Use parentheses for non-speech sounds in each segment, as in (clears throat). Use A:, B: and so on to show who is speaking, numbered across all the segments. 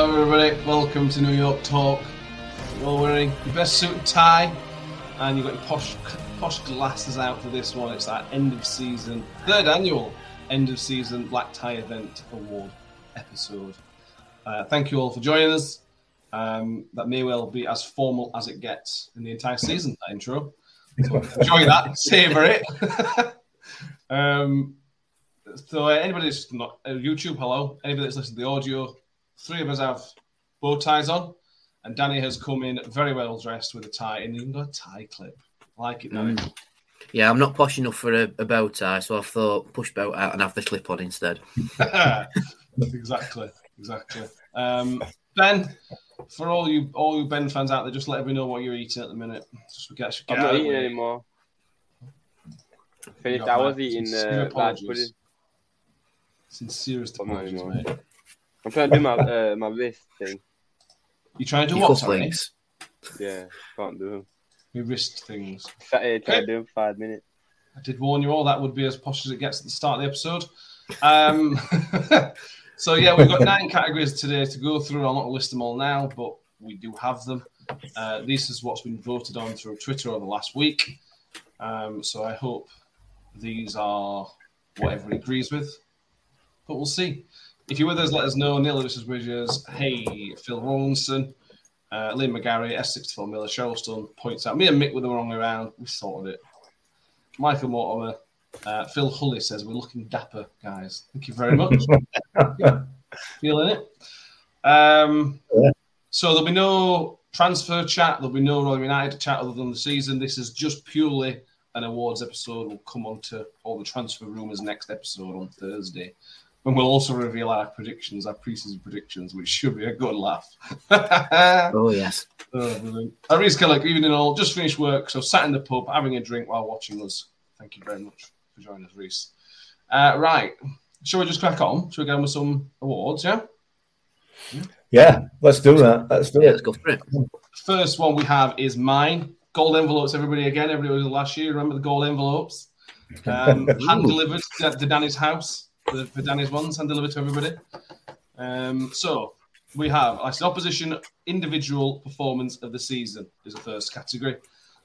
A: Hello, everybody. Welcome to New York Talk. You're all wearing your best suit and tie, and you've got your posh, posh glasses out for this one. It's our end of season, third annual end of season black tie event award episode. Uh, thank you all for joining us. Um, that may well be as formal as it gets in the entire season. That intro. So enjoy that, (laughs) savor it. (laughs) um, so, uh, anybody that's not uh, YouTube, hello. Anybody that's listening to the audio, three of us have bow ties on, and Danny has come in very well dressed with a tie, and even got a tie clip. I like it, Danny.
B: Yeah, I'm not posh enough for a, a bow tie, so I thought push bow out and have the slip on instead. (laughs)
A: exactly, exactly. Um, ben, for all you all you Ben fans out there, just let me know what you're eating at the minute. Just get, get
C: I'm not eating
A: way.
C: anymore. Finished. I was eating
A: sincere
C: uh, bad
A: apologies.
C: pudding.
A: Sincerest apologies, mate.
C: I'm trying to do my uh, my wrist thing.
A: You trying to do
B: Your
A: what? Sorry?
C: Yeah, can't do them.
A: Your wrist things.
C: Sat here trying
A: Okay.
C: to do them for five minutes.
A: I did warn you all that would be as posh as it gets at the start of the episode. Um, (laughs) so yeah, we've got nine categories today to go through. I'll not list them all now, but we do have them. Uh, this is what's been voted on through Twitter over the last week. Um, so I hope these are what everybody agrees with, but we'll see. If you're with us, let us know. Neil Lewis is with Bridges, hey, Phil Rawlinson, uh, Liam McGarry, S64 Miller, Cheryl Stone points out me and Mick were the wrong way around. We sorted it. Michael Mortimer, uh, Phil Hully says we're looking dapper, guys. Thank you very much. (laughs) Feeling it. Um, So there'll be no transfer chat. There'll be no Royal United chat other than the season. This is just purely an awards episode. We'll come on to all the transfer rumours next episode on Thursday. And we'll also reveal our predictions, our preseason predictions, which should be a good laugh. (laughs)
B: Oh yes.
A: Oh, brilliant. Aris Killick, evening all. Just finished work, so sat in the pub having a drink while watching us. Thank you very much for joining us, Reese. Uh, right. Shall we just crack on? Shall we go with some awards, yeah?
D: Yeah, let's do that. Let's do
B: Yeah,
D: it.
B: let's go for it.
A: First one we have is mine. Gold envelopes, everybody again. Everybody was last year. Remember the gold envelopes? (laughs) Um, hand delivered to, to Danny's house. The, for Danny's ones, and delivered to everybody. Um, so we have, I said, opposition individual performance of the season is the first category.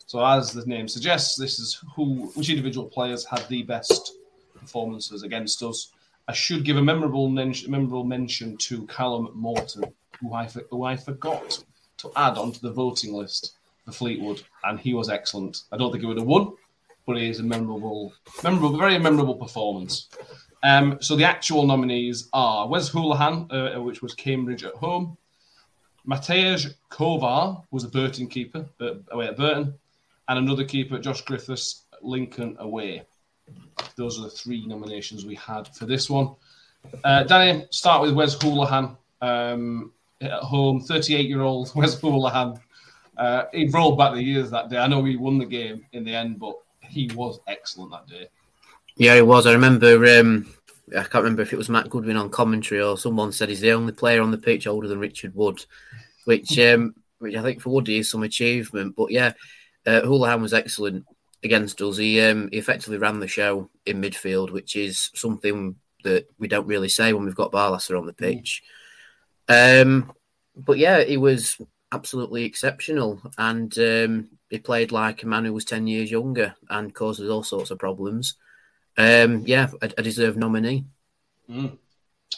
A: So as the name suggests, this is who, which individual players had the best performances against us. I should give a memorable mention, memorable mention to Callum Morton, who I, who I forgot to add onto the voting list for Fleetwood, and he was excellent. I don't think he would have won, but he is a memorable, memorable, very memorable performance. Um, so the actual nominees are Wes Houlihan, uh, which was Cambridge at home. Matej Kovar was a Burton keeper uh, away at Burton, and another keeper, Josh Griffiths, Lincoln away. Those are the three nominations we had for this one. Uh, Danny, start with Wes Houlihan. Um, at home. 38 year old (laughs) Wes Houlihan. Uh, he rolled back the years that day. I know he won the game in the end, but he was excellent that day.
B: Yeah, it was. I remember. Um, I can't remember if it was Matt Goodwin on commentary or someone said he's the only player on the pitch older than Richard Wood, which, (laughs) um, which I think for Woody is some achievement. But yeah, uh, Houlihan was excellent against us. He um, he effectively ran the show in midfield, which is something that we don't really say when we've got Barlaser on the pitch. Um, but yeah, he was absolutely exceptional, and um, he played like a man who was ten years younger and causes all sorts of problems. Um, yeah, a, a deserved nominee.
A: Mm,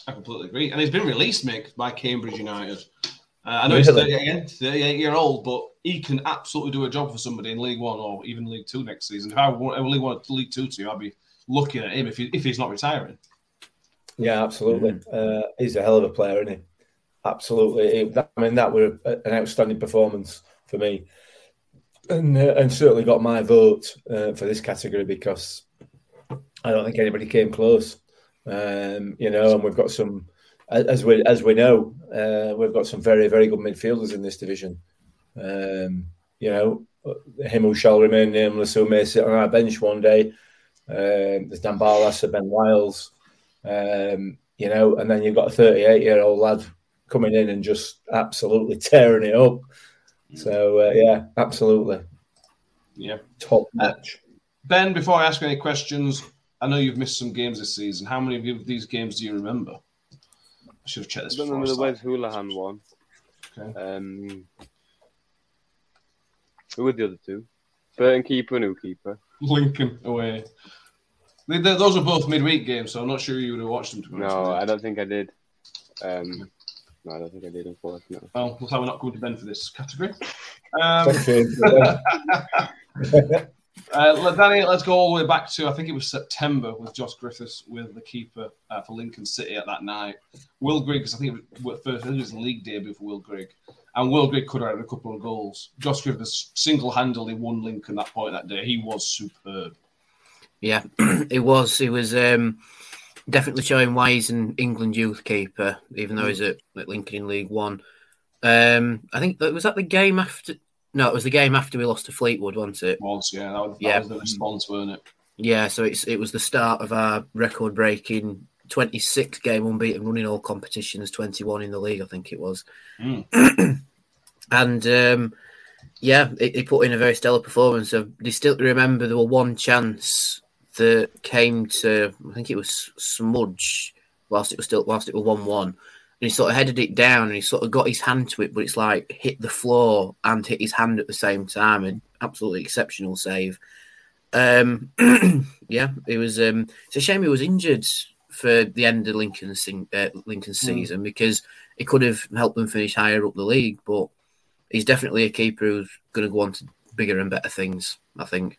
A: I completely agree. And he's been released, Mick, by Cambridge United. Uh, I know he's 38, 38 year old, but he can absolutely do a job for somebody in League One or even League Two next season. If I want- League One to League Two team, I'd be looking at him if, he, if he's not retiring.
D: Yeah, absolutely. Uh, he's a hell of a player, isn't he? Absolutely. It- that- I mean, that were an outstanding performance for me, and uh, and certainly got my vote uh, for this category because I don't think anybody came close. Um, you know, and we've got some, as we as we know, uh, we've got some very very good midfielders in this division. Um, you know, him who shall remain nameless, who may sit on our bench one day. Um, there's Dan Barlaser, Ben Wiles. Um, you know, and then you've got a 38 year old lad coming in and just absolutely tearing it up. So uh, yeah, absolutely
A: Yeah.
D: top notch.
A: Ben, before I ask any questions, I know you've missed some games this season. How many of these games do you remember? I should have checked
C: I
A: this
C: don't
A: before. I
C: remember the
A: started.
C: Wes Houlihan one.
A: Okay.
C: Um, who were the other two? Burton keeper and who keeper?
A: Lincoln away. They, they- those are both midweek games, so I'm not sure you would have watched them. To be honest
C: No. I don't think I did. Um, no, I don't think I did, unfortunately.
A: Well, looks like we're not going to Ben for this category. (laughs) Um, (laughs) (laughs) uh, Danny, let's go all the way back to I think it was September with Josh Griffiths with the keeper uh, for Lincoln City at that night. Will Griggs, I think it was first, I think it was league debut for Will Grigg, and Will Grigg could have had a couple of goals. Josh Griffiths single-handedly won Lincoln that point that day. He was superb.
B: Yeah, (clears throat) it was. It was um, definitely showing why he's an England youth keeper, even though he's at, at Lincoln in League One. Um, I think that was that the game after. No, it was the game after we lost to Fleetwood, wasn't it?
A: Was yeah, that, was, that
B: Yeah.
A: was the response, weren't it?
B: Yeah, so it's it was the start of our record-breaking 26 game unbeaten running all competitions, 21 in the league, I think it was.
A: Mm. (clears throat)
B: and um, yeah, it, it put in a very stellar performance. I distinctly remember there were one chance that came to, I think it was Smudge, whilst it was still whilst it was one-one, and he sort of headed it down and he sort of got his hand to it, but it's like hit the floor and hit his hand at the same time, and absolutely exceptional save. Um, (clears throat) yeah, it was. Um, it's a shame he was injured for the end of Lincoln's uh, Lincoln's season because it could have helped them finish higher up the league. But he's definitely a keeper who's going to go on to bigger and better things. I think.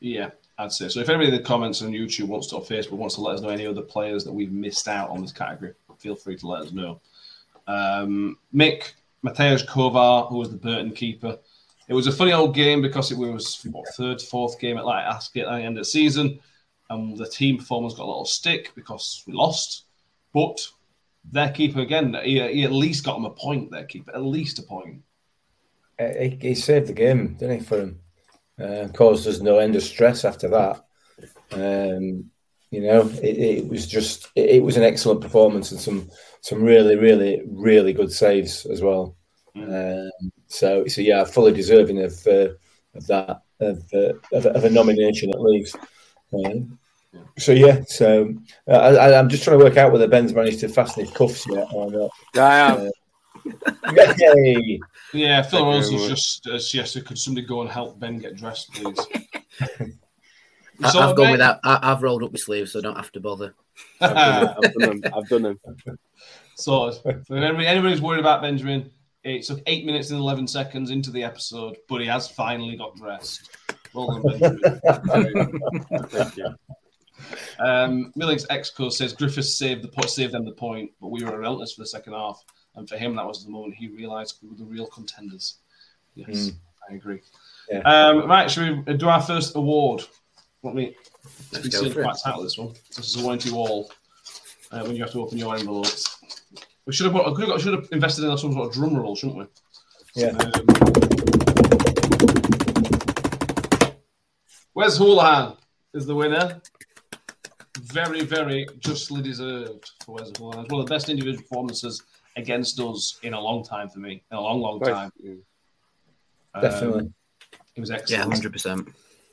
A: Yeah, I'd say so. If anybody in the comments on YouTube wants to, or Facebook wants to let us know any other players that we've missed out on this category, feel free to let us know. Um, Mick, Mateusz Kovar, who was the Burton keeper. It was a funny old game because it was what, third, fourth game at like Ascot at the end of the season, and the team performance got a little stick because we lost. But their keeper again, he, he at least got him a point. Their keeper, at least a point.
D: He, he saved the game, didn't he, for him? Uh, caused us no end of stress after that. Um, you know, it, it was just it, it was an excellent performance and some some really, really, really good saves as well. Um, so, so yeah, fully deserving of uh, of that of, uh, of, of a nomination at least. Um, so yeah, so uh, I, I'm just trying to work out whether Ben's managed to fasten his cuffs yet or not.
C: I am.
D: Uh, yay!
A: Yeah, Phil
C: Thank
A: Rose
C: very
A: was
C: much.
A: just uh, suggested, could somebody go and help Ben get dressed, please? (laughs)
B: I,
A: So,
B: I've gone
A: mate-
B: with that. I, I've rolled up my sleeves, so I don't have to bother. (laughs)
C: I've done them. (laughs) I've done them.
A: Sorted. So if anybody, anybody who's worried about Benjamin, it took eight minutes and 11 seconds into the episode, but he has finally got dressed. Well done, Benjamin. (laughs)
C: Thank you.
A: um, Millig's ex-co says Griffiths saved the po- saved them the point, but we were relentless for the second half. And for him, that was the moment he realised we were the real contenders. Yes, I agree.
D: Yeah.
A: Um, right, should we do our first award? Let me
B: Let's
A: be
B: go
A: seeing
B: for it.
A: quite this one. This is a one to all. Uh, when you have to open your envelopes. We should have, put, could have, should have invested in some sort of drum roll, shouldn't we?
D: Yeah.
A: Wes Houlihan is the winner. Very, very justly deserved for Wes Houlihan. It's one of the best individual performances against us in a long time for me. In a long, long
C: Right.
A: time. Um,
D: Definitely.
A: It was excellent.
B: Yeah,
A: excellent.
B: hundred percent.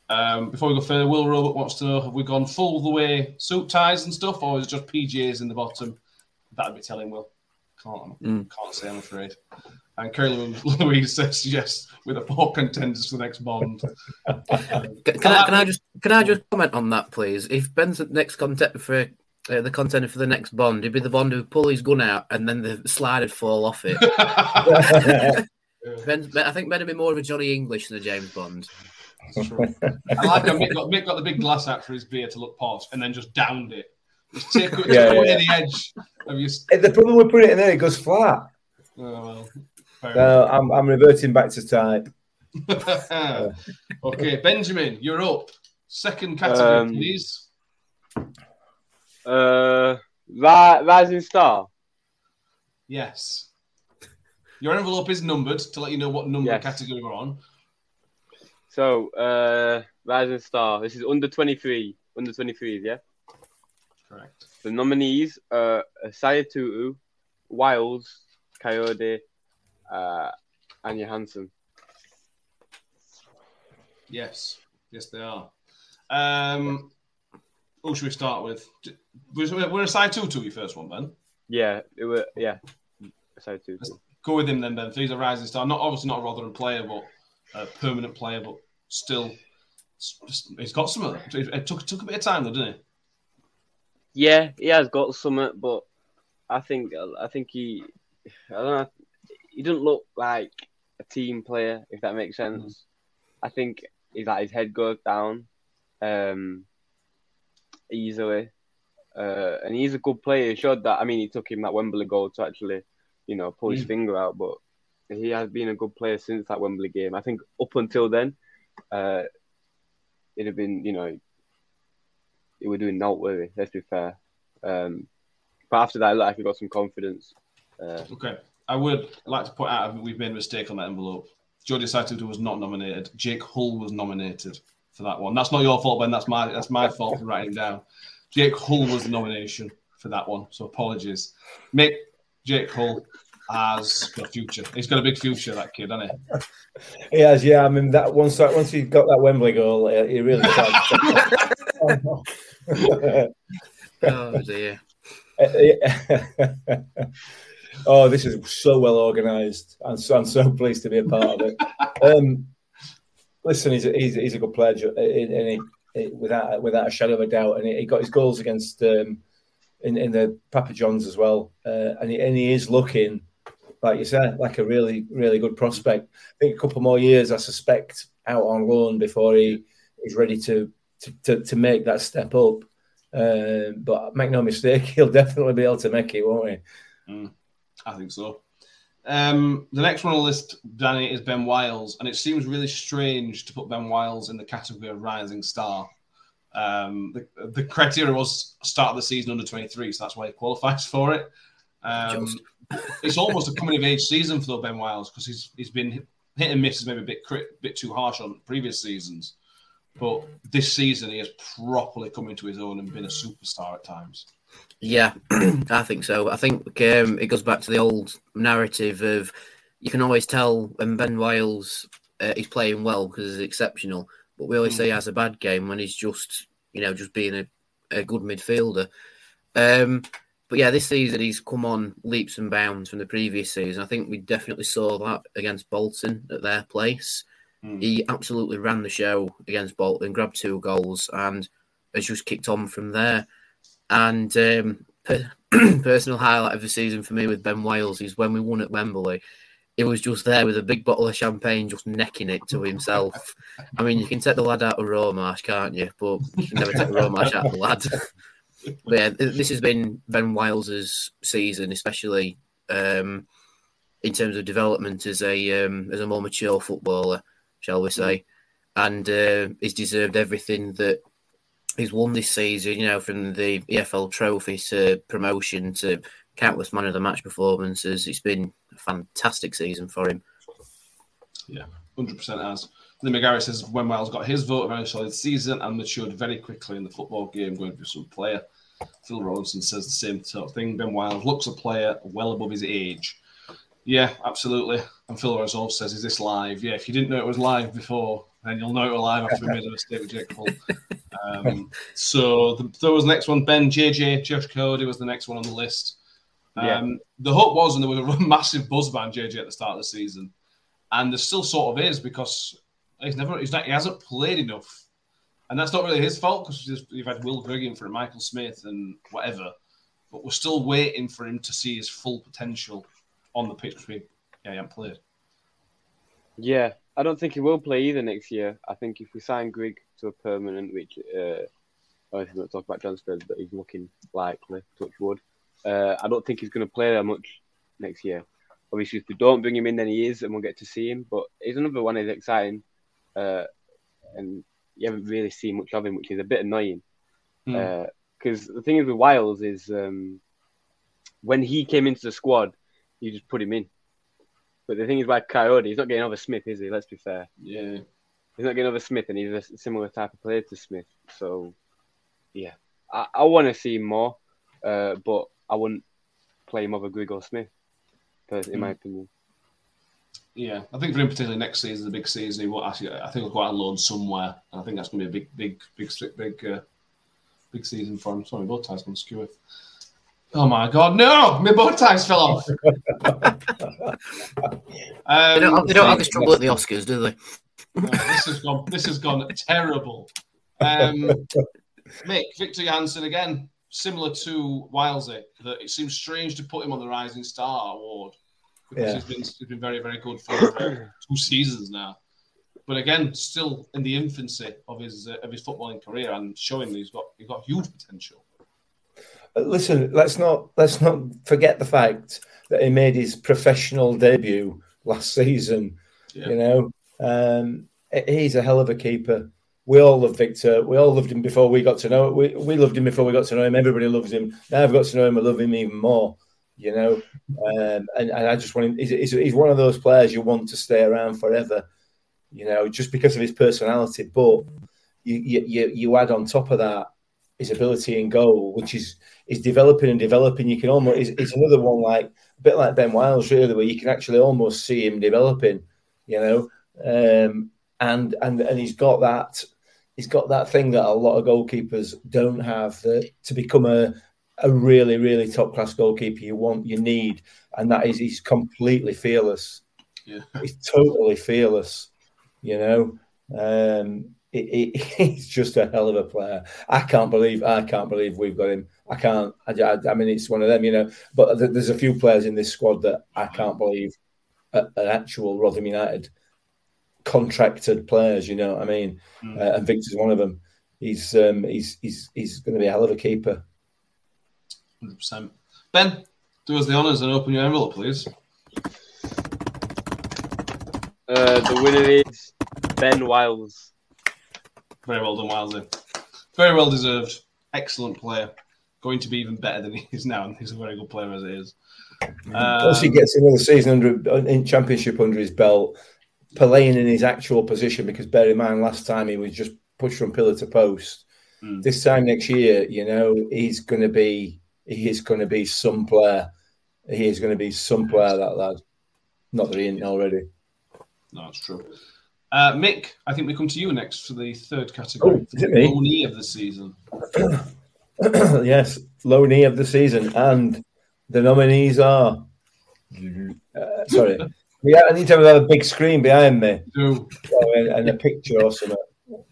A: Um, before we go further, Will Robert wants to know have we gone full the way suit ties and stuff, or is it just PJs in the bottom? That'd be telling Will. Can't,
B: Mm.
A: can't say, I'm afraid. And Curly (laughs) Louise says yes, with a four contenders for the next Bond. (laughs)
B: Can, can, I, can I just can I just comment on that, please? If Ben's the next content for uh, the contender for the next Bond, he'd be the Bond who'd pull his gun out and then the slide would fall off it. (laughs) Ben, I think Ben would be more of a Johnny English than a James Bond.
A: That's true. (laughs) I like how Mick got, Mick got the big glass out for his beer to look posh and then just downed it. Just take it,
D: Yeah,
A: just put it
D: yeah.
A: the edge of your.
D: The problem with putting it in there, it goes flat.
A: Oh, well, fair
D: So I'm, I'm reverting back to type. (laughs)
A: okay, Benjamin, you're up. Second category,
C: Um,
A: please.
C: Uh, Rising Star.
A: Yes. Your envelope is numbered to let you know what number
C: Yes.
A: category we're on.
C: So, uh, Rising Star. This is under 23. Under 23s, yeah?
A: Correct.
C: The nominees are Osei-Tutu, Wiles, Kayode, uh, and Johansson.
A: Yes. Yes, they are. Um, who should we start with? We're, we're aside two to your first one, Ben.
C: Yeah, it were, yeah. Osei-Tutu.
A: Go with him then, Ben. He's a rising star. Not obviously not a Rotherham player, but a permanent player, but still, he's got some. It took took a bit of time though, didn't it?
C: Yeah, he has got something, but I think I think he I don't know. He doesn't look like a team player, if that makes sense. I think he's like his head goes down um, easily, uh, and he's a good player. He showed that. I mean, he took him that Wembley goal to actually, you know, pull his
A: Mm.
C: finger out, but he has been a good player since that Wembley game. I think up until then, uh, it'd have been, you know, he were doing noteworthy. Let's be fair. Um, but after that, it like he got some confidence. Uh,
A: Okay. I would like to point out we've made a mistake on that envelope. Jordi Osei-Tutu was not nominated. Jake Hull was nominated for that one. That's not your fault, Ben. That's my that's my fault for writing down. Jake Hull was the nomination for that one. So apologies. Mick, Jake Hull has got a future. He's got a big future, that kid, hasn't he?
D: He has, yeah. I mean, that once once he got that Wembley goal, uh, he really started. (laughs)
B: Oh dear. (laughs)
D: oh, this is so well organised. I'm so, I'm so pleased to be a part of it. Um, listen, he's a, he's, a- he's a good player, and he, he- without without a shadow of a doubt, and he, he got his goals against um, in in the Papa Johns as well, uh, and he, and he is looking like you said, like a really really good prospect. I think a couple more years, I suspect, out on loan before he is ready to to, to, to make that step up. Um, but make no mistake, (laughs) he'll definitely be able to make it, won't he?
A: I think so. Um, the next one on the list, Danny, is Ben Wiles, and it seems really strange to put Ben Wiles in the category of rising star. Um, the, the criteria was start of the season under 23, so that's why he qualifies for it. Um. It's almost a coming of age season for Ben Wiles because he's he's been hit and miss is maybe a bit crit, bit too harsh on previous seasons, but this season he has properly come into his own and been a superstar at times.
B: Yeah, (clears throat) I think so. I think um, it goes back to the old narrative of you can always tell when Ben Wiles uh, is playing well because he's exceptional, but we always
A: Mm.
B: say he has a bad game when he's just you know just being a, a good midfielder. Um, but yeah, this season he's come on leaps and bounds from the previous season. I think we definitely saw that against Bolton at their place.
A: Mm.
B: He absolutely ran the show against Bolton, grabbed two goals, and has just kicked on from there. And um, per- (clears throat) personal highlight of the season for me with Ben Wales is when we won at Wembley. He was just there with a big bottle of champagne, just necking it to himself. I mean, you can take the lad out of Rawmarsh, can't you? But you can never take the Rawmarsh out of the lad. (laughs) but yeah, this has been Ben Wiles's season, especially um, in terms of development as a um, as a more mature footballer, shall we say? And uh, he's deserved everything that he's won this season. You know, from the EFL Trophy to promotion to countless man of the match performances. It's been a fantastic season for him.
A: Yeah, hundred percent has. Lee McGarry says when Wales got his vote, a very solid season and matured very quickly in the football game, going through some player. Phil Rawlinson says the same sort of thing. Ben Wild looks a player well above his age. Yeah, absolutely. And Phil Rose also says, "Is this live?" Yeah, if you didn't know it was live before, then you'll know it was live after we made a mistake with Jake Paul. Um, (laughs) so the, there was the next one. Ben JJ Josh Kayode was the next one on the list. Um,
C: Yeah.
A: The hope was, and there was a (laughs) massive buzz about JJ at the start of the season, and there still sort of is because he's never, he's not, he hasn't played enough, and that's not really his fault because we've had Will in for Michael Smith and whatever, but we're still waiting for him to see his full potential on the pitch because yeah, he hasn't played.
C: Yeah, I don't think he will play either next year. I think if we sign Grigg to a permanent, which uh, obviously not talk about transfers, but he's looking likely. Touch wood. Uh, I don't think he's going to play that much next year. Obviously, if we don't bring him in, then he is, and we'll get to see him. But he's another one who's exciting, uh, and you haven't really seen much of him, which is a bit annoying.
A: Hmm.
C: Because the thing is with Wiles is um, when he came into the squad, you just put him in. But the thing is, like Kayode, he's not getting over Smith, is he? Let's be fair.
A: Yeah,
C: He's not getting over Smith, and he's a similar type of player to Smith. So, yeah, I, I want to see him more, uh, but I wouldn't play him over Grigg or Smith, in my opinion.
A: Yeah. I think for him particularly next season is a big season. He won't actually, I think he'll go out on loan somewhere, and I think that's going to be a big, big, big, big, big, uh, big season for him. Sorry, my bow tie's gone skew. Oh my god, no! My bow ties fell off.
B: They (laughs) don't,
A: um,
B: they don't have this trouble at the Oscars, do they?
A: No, this has gone. This has gone terrible. Um, Mick Viktor Johansson again, similar to Wilesy. That it seems strange to put him on the Rising Star Award because
D: Yeah.
A: he's been he's been very very good for uh, two seasons now. But again, still in the infancy of his uh, of his footballing career and showing that he's got he's got huge potential.
D: Listen, let's not let's not forget the fact that he made his professional debut last season.
A: Yeah.
D: You know, um, he's a hell of a keeper. We all love Viktor. We all loved him before we got to know. We we loved him before we got to know him. Everybody loves him. Now I've got to know him. I love him even more. You know, um, and, and I just want him. He's, he's, he's one of those players you want to stay around forever. You know, just because of his personality. But you you you, add on top of that his ability in goal, which is is developing and developing. You can almost it's, it's another one like a bit like Ben Wiles, really, where you can actually almost see him developing. You know, um, and and and he's got that he's got that thing that a lot of goalkeepers don't have that to become a a really really top class goalkeeper you want you need and that is he's completely fearless.
A: Yeah. (laughs)
D: he's totally fearless you know? Um it, it, (laughs) he's just a hell of a player. I can't believe i can't believe we've got him. I can't i, I, I mean it's one of them you know? But th- there's a few players in this squad that i can't believe are, are actual rotherham united contracted players you know what i mean?
A: Mm.
D: uh, and Viktor's one of them. He's um he's he's he's going to be a hell of a keeper
A: Hundred percent. Ben, do us the honours and open your envelope, please.
C: Uh, the winner is Ben Wiles.
A: Very well done, Wilesy. Very well deserved. Excellent player. Going to be even better than he is now, and he's a very good player as it is.
D: Once he
A: Um,
D: gets another season under in championship under his belt, playing in his actual position, because bear in mind last time he was just pushed from pillar to post.
A: Mm.
D: This time next year, you know, he's going to be he is going to be some player. He is going to be some player that lad. Not that he ain't already.
A: No, it's true. Uh, Mick, I think we come to you next for the third category.
D: Oh, is it me?
A: Loanee of the season. (clears throat)
D: yes, low knee of the season, and the nominees are. Uh, sorry, (laughs) yeah, I need to have a big screen behind me. Oh, and, and a picture or something,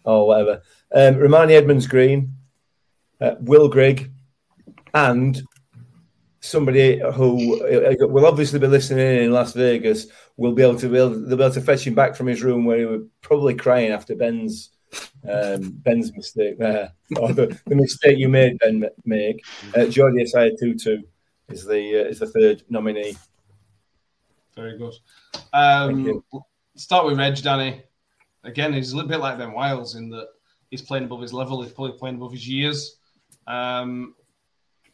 D: or whatever. Um, Rarmani Edmonds Green, uh, Will Grigg, and somebody who will obviously be listening in Las Vegas will be able to be able, they'll be able to fetch him back from his room where he was probably crying after Ben's um, Ben's mistake there, (laughs) or the, the mistake you made, Ben, make. Uh, Jordi Osei-Tutu is the uh, is the third nominee.
A: very good. Um, start with Reg, Danny. Again, he's a little bit like Ben Wiles in that he's playing above his level. He's probably playing above his years. Um,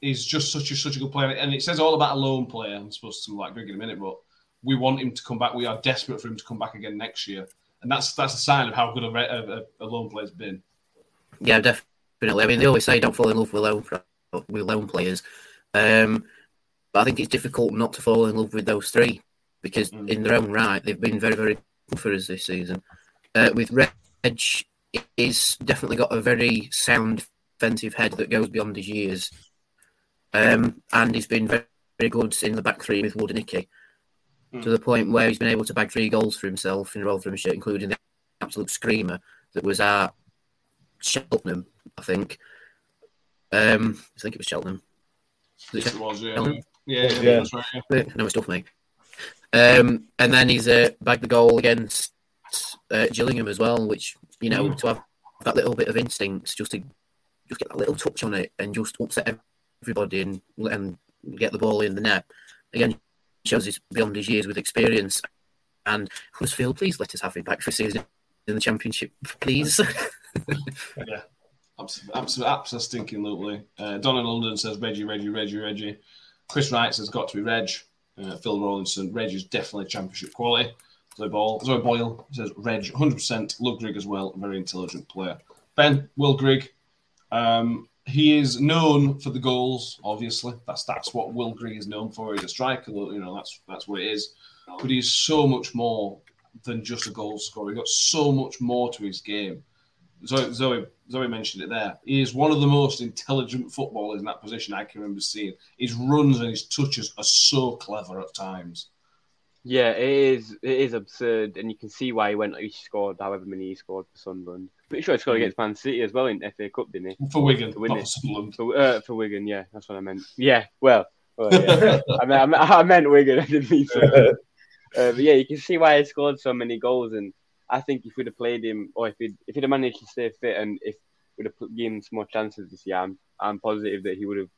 A: he's just such a such a good player, and it says all about a lone player. I'm supposed to like Greg in a minute, but we want him to come back. We are desperate for him to come back again next year, and that's that's a sign of how good a, a, a lone player's been.
B: Yeah, definitely. I mean, they always say don't fall in love with lone with lone players, um, but I think it's difficult not to fall in love with those three because mm. in their own right they've been very very good for us this season. Uh, with Reg, he's definitely got a very sound defensive head that goes beyond his years, um, and he's been very, very good in the back three with Wood and Icky mm. to the point where he's been able to bag three goals for himself in a role for shirt, including the absolute screamer that was at Cheltenham, I think. Um, I think it was Cheltenham.
A: Was it, it was, yeah. Yeah, yeah, yeah. That's right, yeah.
B: No, it's me. Um, and then he's uh, bagged the goal against uh, Gillingham as well, which you know mm. to have that little bit of instinct, just to just get that little touch on it and just upset everybody and and get the ball in the net. Again, shows he's beyond his years with experience. And Huddersfield, please let us have him back for season in the championship, please. (laughs) (laughs)
A: yeah, absolutely, absolutely, absolutely stinking lovely. Uh, Donna London says Reggie, Reggie, Reggie, Reggie. Chris Wright says got to be Reg. Uh, Phil Rawlinson, Reg is definitely championship quality. Zoe, Ball, Zoe Boyle says Reg, 100%. Love Grigg as well, very intelligent player. Ben, Will Grigg, um, he is known for the goals. Obviously, that's that's what Will Grigg is known for. He's a striker. You know, that's that's what it is. But he's so much more than just a goal scorer. He got so much more to his game. Zoe, Zoe, Zoe mentioned it there. He is one of the most intelligent footballers in that position I can remember seeing. His runs and his touches are so clever at times.
C: Yeah, it is. It is absurd, and you can see why he went. He scored however many he scored for Sunderland. Pretty sure he scored mm. against Man City as well in FA Cup, didn't he?
A: For Wigan, to win it. For,
C: for, uh, for, Wigan, yeah, that's what I meant. Yeah, well, well yeah. (laughs) I, mean, I, meant, Wigan. I didn't mean so. uh, but yeah, you can see why he scored so many goals, and I think if we'd have played him, or if he'd if he'd have managed to stay fit, and if we'd have given him some more chances this year, I'm I'm positive that he would have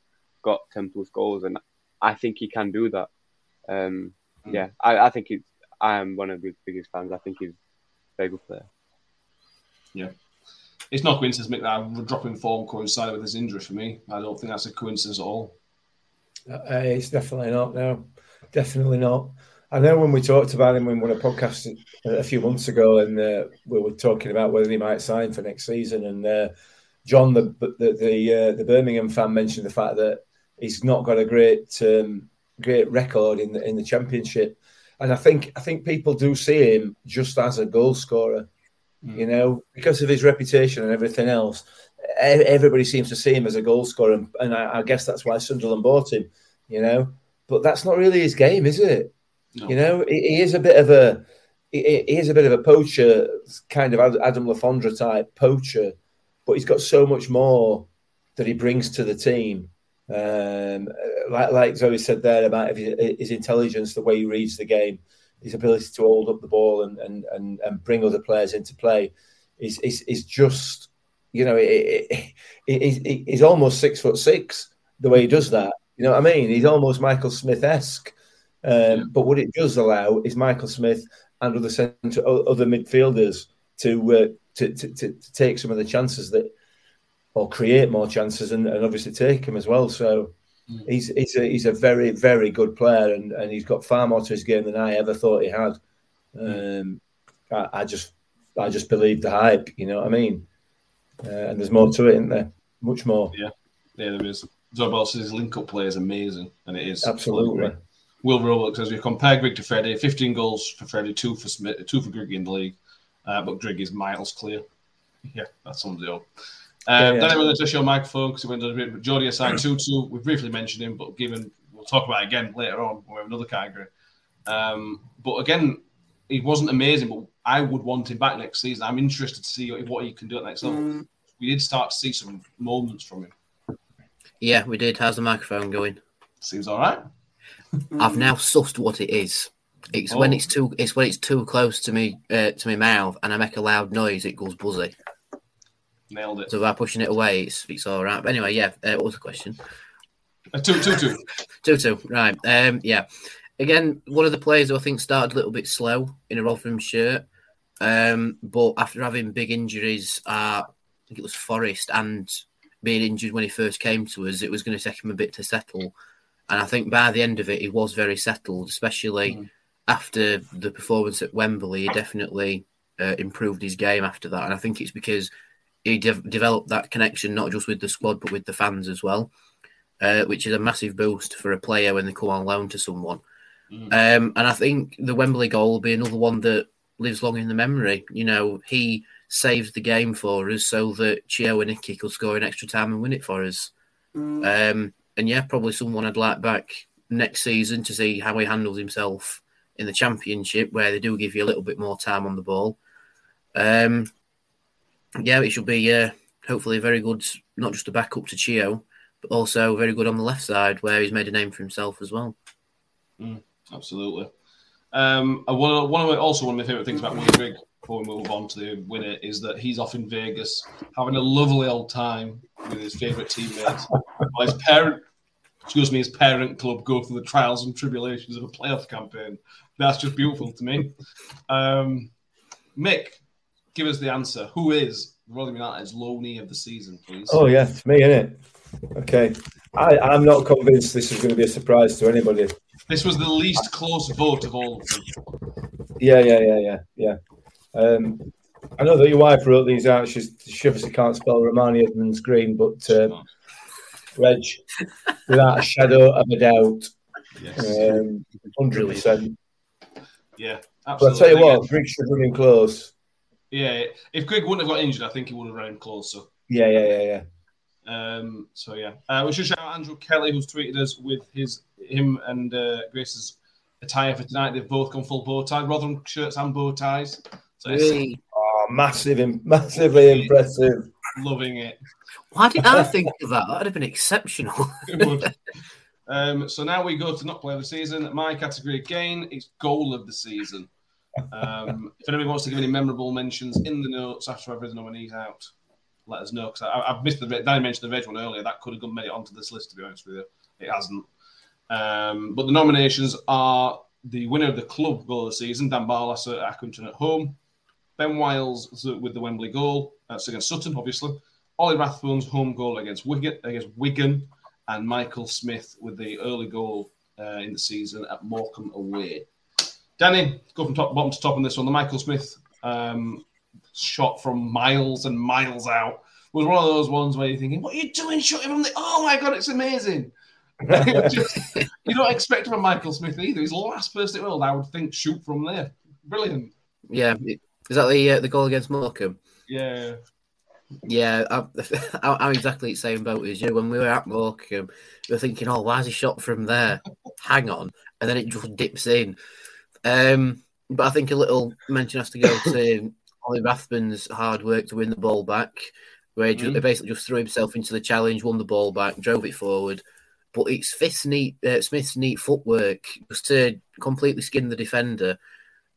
C: got ten plus goals, and I think he can do that. Um. Yeah, I, I think it's. I am one of his biggest fans. I think he's a very good player.
A: Yeah. It's not coincidence, Mick, that drop in form coincided with his injury for me. I don't think that's a coincidence at all.
D: Uh, it's definitely not. No, definitely not. I know when we talked about him when we were a podcast a few months ago, and uh, we were talking about whether he might sign for next season. And uh, John, the the the, uh, the, Birmingham fan, mentioned the fact that he's not got a great um, great record in the in the championship. And I think I think people do see him just as a goal scorer, mm. you know, because of his reputation and everything else. Everybody seems to see him as a goal scorer, and, and I, I, guess that's why Sunderland bought him, you know. But that's not really his game, is it? No. You know, he, he, is a bit of a he, he is a bit of a poacher, kind of Adam Le Fondre type poacher, but he's got so much more that he brings to the team um, like, like Zoe said there about his, his, intelligence, the way he reads the game, his ability to hold up the ball and and and, and bring other players into play is is, is just you know it, it, it, he's almost six foot six the way he does that. You know what I mean? He's almost Michael Smith esque. Um, yeah. But what it does allow is Michael Smith and other centre, other midfielders to, uh, to, to, to take some of the chances that or create more chances and, and obviously take him as well. So mm. he's he's a, he's a very very good player and, and he's got far more to his game than I ever thought he had. Mm. Um, I, I, just I just believe the hype. You know what I mean? Uh, and there's more to it, isn't there? Much more.
A: Yeah, yeah, there is. His link up play is amazing, and it is
D: absolutely.
A: Will Roebuck says we compare Grigg to Freddie. 15 goals for Freddie, two for Smith, two for Grigg in the league, uh, but Grigg is miles clear. Yeah, that sums it up. Um, yeah, yeah. Then to touch your microphone because he went a bit. Jordi Osei-Tutu. We briefly mentioned him, but given we'll talk about it again later on. when We have another category. Um, but again, he wasn't amazing. But I would want him back next season. I'm interested to see what he can do at next level. Mm. We did start to see some moments from him.
B: Yeah, we did. How's the microphone going?
A: Seems all right.
B: I've now sussed what it is. It's oh. when it's too. It's when it's too close to me uh, to my mouth, and I make a loud noise. It goes buzzy.
A: Nailed it.
B: So by pushing it away, it's, it's all right. But anyway, yeah. Uh, what was the question?
A: Uh, two, two, two. (laughs)
B: two, two. Right. Um, yeah. Again, one of the players who I think started a little bit slow in a Rotherham shirt, um, but after having big injuries, uh, I think it was Forest and being injured when he first came to us, it was going to take him a bit to settle. And I think by the end of it, he was very settled, especially
A: Mm.
B: after the performance at Wembley. He definitely uh, improved his game after that. And I think it's because he de- developed that connection, not just with the squad, but with the fans as well, uh, which is a massive boost for a player when they come on loan to someone.
A: Mm.
B: Um, and I think the Wembley goal will be another one that lives long in the memory. You know, he saved the game for us so that Chio and Nicky could score in extra time and win it for us. Um, and yeah, probably someone I'd like back next season to see how he handles himself in the championship, where they do give you a little bit more time on the ball. Um, yeah, it should be uh, hopefully very good, not just a backup to Chio, but also very good on the left side, where he's made a name for himself as well.
A: Absolutely. Um, one, of- one of my, also one of my favorite things about Willie Grigg before we move on to the winner is that he's off in Vegas having a lovely old time with his favorite teammates. (laughs) While his parent, excuse me, his parent club go through the trials and tribulations of a playoff campaign. That's just beautiful to me. Um, Mick, give us the answer. Who is Rotherham United's loanee of the season, please?
D: Oh yeah, it's me, isn't it? Okay. I, I'm not convinced this is going to be a surprise to anybody.
A: This was the least close vote of all of them.
D: Yeah, yeah, yeah, yeah, yeah. Um, I know that your wife wrote these out. She's, she obviously can't spell Rarmani Edmonds Green, but uh, Reg, without a shadow of a doubt,
A: Yes.
D: um, 100%.
A: Yeah,
D: But I'll tell you what, Griggs should run him close.
A: Yeah, if Grigg wouldn't have got injured, I think he would have ran him closer.
D: Yeah, yeah, yeah, yeah.
A: Um, so yeah, uh, we should shout out Andrew Kelly, who's tweeted us with his him and uh, Grace's attire for tonight. They've both gone full bow tie, Rotherham shirts and bow ties. So it's
B: Really?
D: Oh, massive, im- massively impressive.
A: loving it.
B: Why did I think of that? That'd have been exceptional. (laughs)
A: Um, so now we go to not play of the season. My category again is goal of the season. Um, if anybody wants to give any memorable mentions in the notes after I've read the nominees out, let us know because I've missed the Danny mentioned the red one earlier. That could have made it onto this list. To be honest with you, it hasn't. Um, but the nominations are the winner of the club goal of the season, Dan Barlaser at Accrington at home, Ben Wiles with the Wembley goal, that's against Sutton, obviously. Ollie Rathbone's home goal against Wigan, against Wigan, and Michael Smith with the early goal uh, in the season at Morecambe away. Danny, go from top bottom to top on this one. The Michael Smith um, shot from miles and miles out was one of those ones where you're thinking, "What are you doing shooting from the? Oh my god, it's amazing!" (laughs) Just- you don't expect from Michael Smith either. He's the last person in the world I would think shoot from there. Brilliant.
B: yeah, is that the uh, the goal against Morecambe?
A: Yeah.
B: Yeah, I'm, I'm (laughs) exactly the same boat as you. When we were at Morecambe, we were thinking, "Oh, why is he shot from there? Hang on!" And then it just dips in. Um, but I think a little mention has to go to (coughs) Ollie Rathbone's hard work to win the ball back, where he, he basically just threw himself into the challenge, won the ball back, drove it forward. But it's Smith's neat, uh, Smith's neat footwork just to completely skin the defender,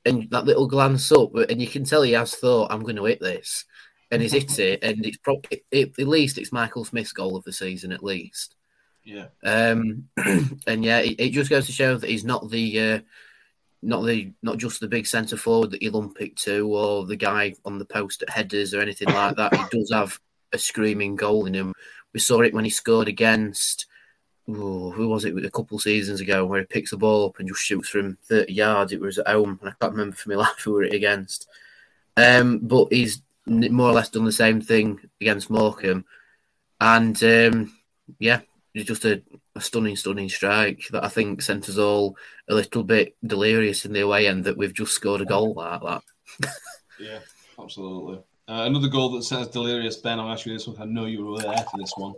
B: and that little glance up, and you can tell he has thought, "I'm going to hit this." and he's hit it, and it's probably it, at least it's Michael Smith's goal of the season, at least.
A: Yeah.
B: Um, (clears throat) and yeah, it, it just goes to show that he's not the uh, not the not just the big centre forward that you lump it to, or the guy on the post at headers or anything like that. He does have a screaming goal in him. We saw it when he scored against. ooh, who was it? A couple seasons ago, where he picks the ball up and just shoots from thirty yards. It was at home, and I can't remember for my (laughs) life who were it against. Um, but he's more or less done the same thing against Morecambe, and um, yeah, he's just a, a stunning, stunning strike that I think sent us all a little bit delirious in the away end that we've just scored a goal like that. (laughs)
A: Yeah, absolutely. Uh, another goal that sent us delirious, Ben. I'll ask you this one. I know you were there for this one.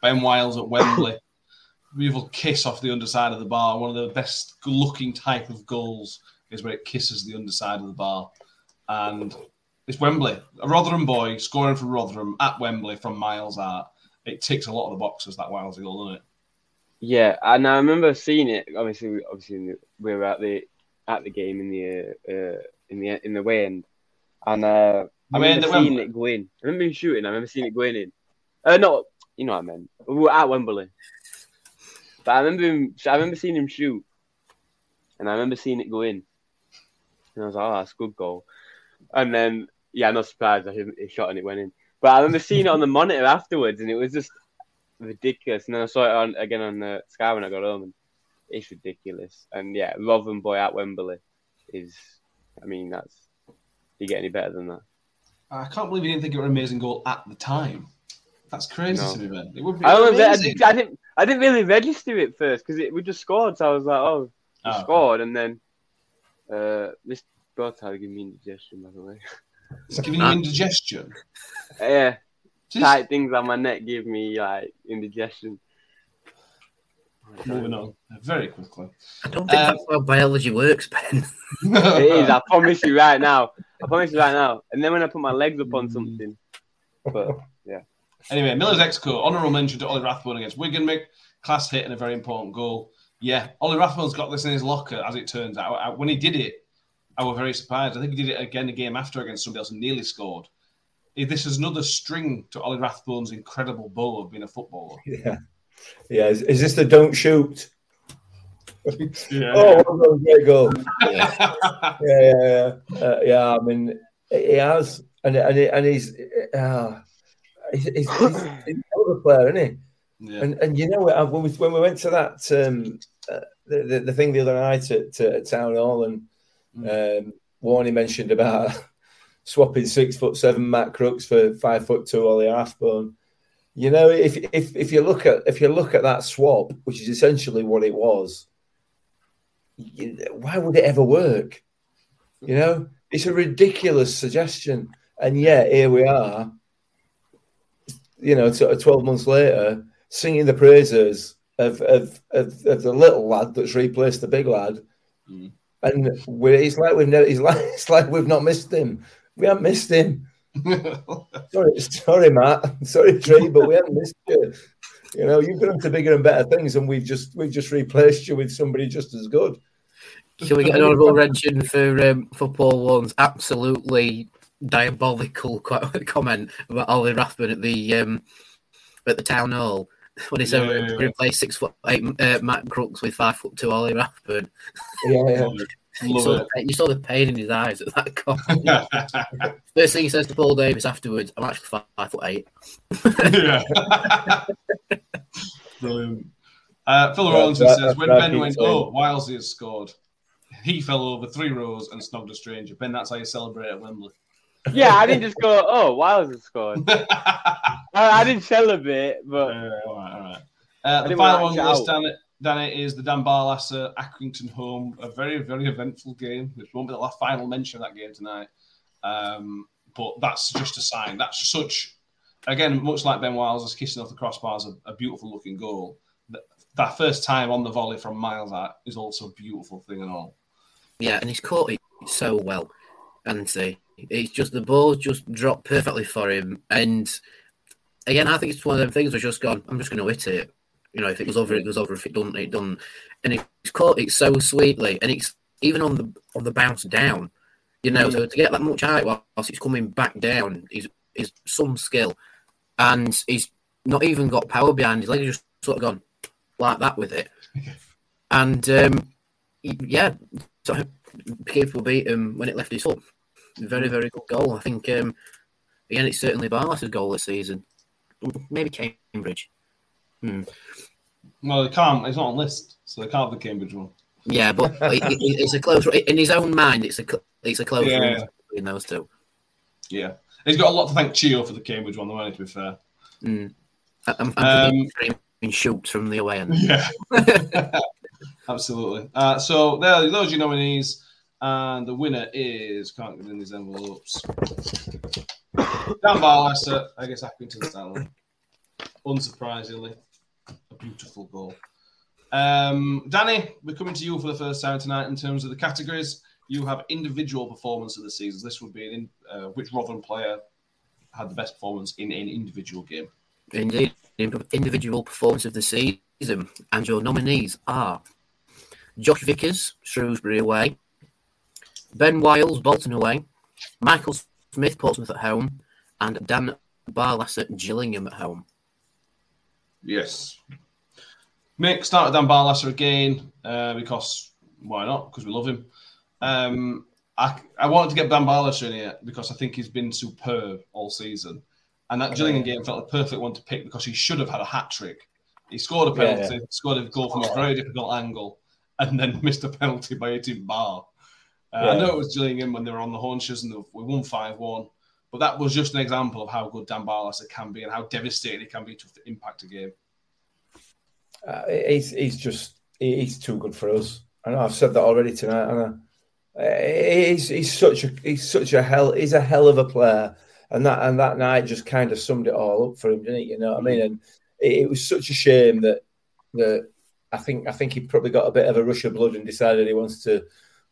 A: Ben Wiles at Wembley. (coughs) Beautiful kiss off the underside of the bar. One of the best looking type of goals is where it kisses the underside of the bar. And it's Wembley. A Rotherham boy scoring for Rotherham at Wembley from miles out. It ticks a lot of the boxes, that Wiles goal, doesn't it?
C: Yeah, and I remember seeing it. Obviously, obviously we were at the at the game in the uh, in the in the way end, and uh, I remember seeing
A: Wembley?
C: it go in. I remember him shooting. I remember seeing it going in. Uh, no, you know what I meant. We were at Wembley, but I remember him. I remember seeing him shoot, and I remember seeing it go in. And I was like, "Oh, that's a good goal." And then, yeah, I'm not surprised he, he shot and it went in. But I remember seeing it on the monitor afterwards, and it was just ridiculous. And then I saw it on again on the Sky when I got home, and it's ridiculous. And yeah, Rotherham boy at Wembley is, I mean, that's you get any better than that?
A: I can't believe you didn't think it was an amazing goal at the time. That's crazy
C: No.
A: to me, man. It would be
C: I, I, didn't, I didn't, I didn't really register it first because it we just scored, so I was like, oh, we
A: Oh.
C: scored, and then uh, this Bertard gave me indigestion, by the way.
A: It's giving you indigestion. (laughs)
C: yeah,
A: Just
C: tight things on my neck give me like indigestion.
A: moving on very quickly.
B: I don't think
A: Um,
B: that's how biology works, Ben. (laughs)
C: It is. I promise you right now. I promise you right now. And then when I put my legs up on something, but yeah.
A: Anyway, Miller's Exco, honourable mention to Ollie Rathbone against Wigan, Mick. Class hit and a very important goal. Yeah, Ollie Rathbone's got this in his locker, as it turns out. When he did it, I was very surprised. I think he did it again the game after against somebody else and nearly scored. This is another string to Ollie Rathbone's incredible bow of being a footballer. (laughs)
D: Yeah, yeah. Is, is this the don't shoot? (laughs)
A: Yeah.
D: Oh, what a great goal! (laughs) yeah, yeah, yeah. Uh, yeah. I mean, he has, and and, he, and he's, uh, he's, he's, he's (coughs) a hell player, isn't he?
A: Yeah.
D: And and you know when we when we went to that um, uh, the, the the thing the other night at, at Town Hall and um, Warney mentioned about swapping six foot seven Matt Crooks for five foot two Ollie Rathbone. You know, if if if you look at if you look at that swap, which is essentially what it was, you, why would it ever work? You know, it's a ridiculous suggestion, and yet here we are. You know, sort of twelve months later, singing the praises of of, of, of the little lad that's replaced the big lad,
A: Mm.
D: and it's like we've never, it's like (laughs) it's like we've not missed him. We haven't missed him. Sorry, sorry, Matt. (laughs) Sorry, Trey, but we haven't missed you. You know, you've gone to bigger and better things, and we've just we've just replaced you with somebody just as good.
B: Can we get an honourable mention for um, football one's absolutely diabolical (laughs) comment about Ollie Rathbone at the um, at the town hall when he said
A: Yeah,
B: we're
A: yeah,
B: replace six foot eight uh, Matt Crooks with five foot two Ollie Rathbone.
D: Yeah, yeah.
B: You saw,
A: Love
B: the, pain- you saw the pain in his eyes at that (laughs) comment.
A: it.
B: First thing he says to Paul Davis afterwards, "I'm actually five, five foot eight.
A: yeah. (laughs) Brilliant. Uh, Phil
D: Yeah,
A: Rawlinson
D: that-
A: says, when
D: that
A: Ben went,
D: saying-
A: oh, Wilesy has scored, he fell over three rows and snogged a stranger. Ben, that's how you celebrate at Wembley.
C: yeah, I didn't just go, oh, Wiles has scored. (laughs) I, I didn't celebrate, but
A: Uh, all right, all right. Uh, the final one
C: to
A: on the Dan, Dan, is the Dan Barlaser Accrington home. A very, very eventful game, which won't be the last final mention of that game tonight. Um, but that's just a sign. That's such, again, much like Ben Wiles' is kissing off the crossbars, a, a beautiful looking goal. That, that first time on the volley from miles out is also a beautiful thing and all.
B: Yeah, and he's caught it so well, and see, it's just the ball just dropped perfectly for him. And again, I think it's one of them things where just gone. I'm just going to hit it. You know, if it goes over, it goes over. If it doesn't, it doesn't. And it's caught it so sweetly, and it's even on the on the bounce down. You know, so to get that much height whilst it's coming back down is is some skill, and he's not even got power behind his legs. He's just sort of gone like that with it, (laughs) and um, yeah, so people beat him when it left his foot. Very, very good goal. I think um, again, it's certainly Barlaser's goal this season. Maybe Cambridge. Hmm.
A: Well, they can't. It's not on list, so they can't have the Cambridge one.
B: Yeah, but (laughs) it, it- it's a close. In his own mind, it's a it's a close
A: Yeah.
B: between those two.
A: Yeah, he's got a lot to thank Chio for the Cambridge one, though. To be fair.
B: Mm. I'm, I'm
A: Um,
B: shoots from the away end. (laughs)
A: Yeah, (laughs) absolutely. Uh, so there, are those are your nominees, and the winner is can't get in these envelopes. (coughs) Dan Barlaser, I guess Accrington Stanley. Unsurprisingly, beautiful goal. Um, Danny, we're coming to you for the first time tonight in terms of the categories. You have individual performance of the season. This would be an in, uh, which Rotherham player had the best performance in an individual game.
B: Indeed, individual performance of the season, and your nominees are Josh Vickers, Shrewsbury away, Ben Wiles, Bolton away, Michael Smith, Portsmouth at home, and Dan Barlass at Gillingham at home.
A: Yes. Mick, start with Dan Barlaser again uh, because why not? Because we love him. Um, I, I wanted to get Dan Barlaser in here because I think he's been superb all season. And that Gillingham game felt the perfect one to pick because he should have had a hat trick. He scored a
D: Yeah,
A: penalty, scored a goal from a very difficult angle, and then (laughs) missed a penalty by hitting bar. Uh, I know it was Gillingham when they were on the haunches and we won 5 1, but that was just an example of how good Dan Barlaser can be and how devastating he can be to impact a game.
D: Uh, he's he's just he's too good for us. I know I've said that already tonight. And he's he's such a he's such a hell he's a hell of a player, and that and that night just kind of summed it all up for him, didn't it? You know what I mean? And it, it was such a shame that that I think I think he probably got a bit of a rush of blood and decided he wants to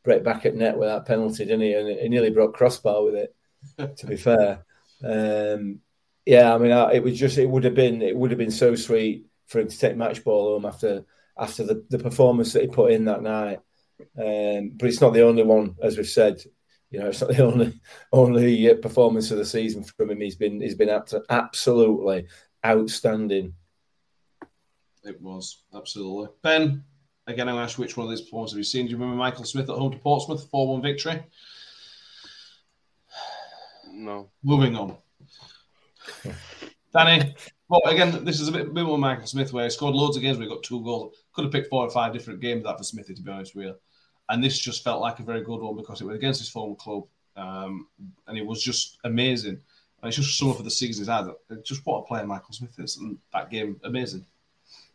D: break back at net with that penalty, didn't he? And he nearly broke crossbar with it. (laughs) to be fair, um, yeah, I mean, it was just it would have been it would have been so sweet for him to take match ball home after after the, the performance that he put in that night. Um, but it's not the only one, as we've said. You know, it's not the (laughs) only only uh, performance of the season from him. He's been he's been apt- absolutely outstanding.
A: It was, absolutely. Ben, again, I'm going to ask you which one of these performances have you seen? Do you remember Michael Smith at home to Portsmouth, 4 1 victory?
C: No.
A: Moving on. (laughs) Danny, well, again, this is a bit, bit more Michael Smith where he scored loads of games where he got two goals. Could have picked four or five different games that for Smithy, to be honest with you. And this just felt like a very good one because it was against his former club. Um, and it was just amazing. And it's just some of the season he's had. Just what a player Michael Smith is. And that game, amazing.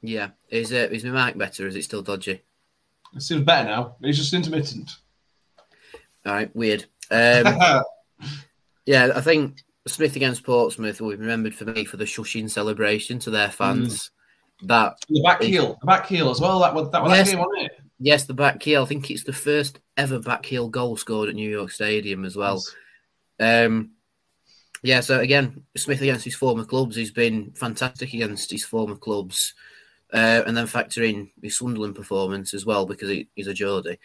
B: Yeah, is uh, is my mic better? Is it still dodgy?
A: It seems better now. It's just intermittent.
B: All right, weird. Um, (laughs) yeah, I think Smith against Portsmouth will be remembered for me for the shushing celebration to their fans. That
A: the back heel, the back heel as well. That was that, was
B: Yes.
A: that game, wasn't it?
B: yes, the back heel. I think it's the first ever back heel goal scored at New York Stadium as well. Um, yeah, so again, Smith against his former clubs, he's been fantastic against his former clubs. Uh, and then factor in his Sunderland performance as well because he, he's a Geordie.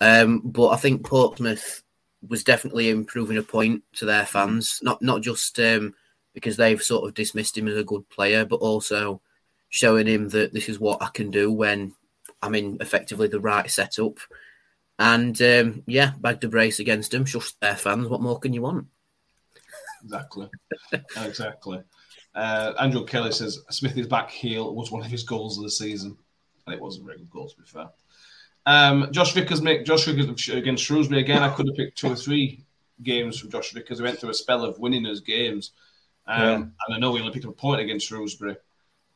B: Um, but I think Portsmouth was definitely improving a point to their fans, not not just um, because they've sort of dismissed him as a good player, but also showing him that this is what I can do when I'm in effectively the right setup. And um, yeah, bagged a brace against them, shushed their fans. What more can you want?
A: Exactly. (laughs) exactly. Uh, Andrew Kelly says Smithy's back heel was one of his goals of the season. And it wasn't a very good goal, to be fair. Um, Josh Vickers, make Josh Vickers against Shrewsbury again. I could have picked two or three games from Josh Vickers. He went through a spell of winning those games. Um,
D: Yeah.
A: And I know he only picked up a point against Shrewsbury,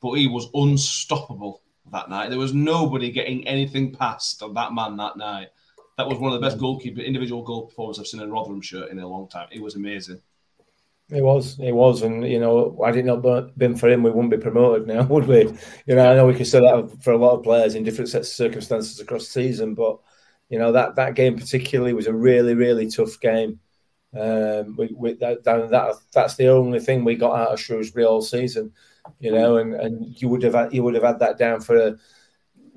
A: but he was unstoppable that night. There was nobody getting anything past on that man that night. That was one of the best goalkeeper individual goal performances I've seen in a Rotherham shirt in a long time. It was amazing.
D: It was, it was, and you know, had it not been for him, we wouldn't be promoted now, (laughs) would we? You know, I know we could say that for a lot of players in different sets of circumstances across the season, but you know that that game particularly was a really, really tough game. Um, we, we, that, that, that that's the only thing we got out of Shrewsbury all season, you know, and, and you would have had, you would have had that down for a.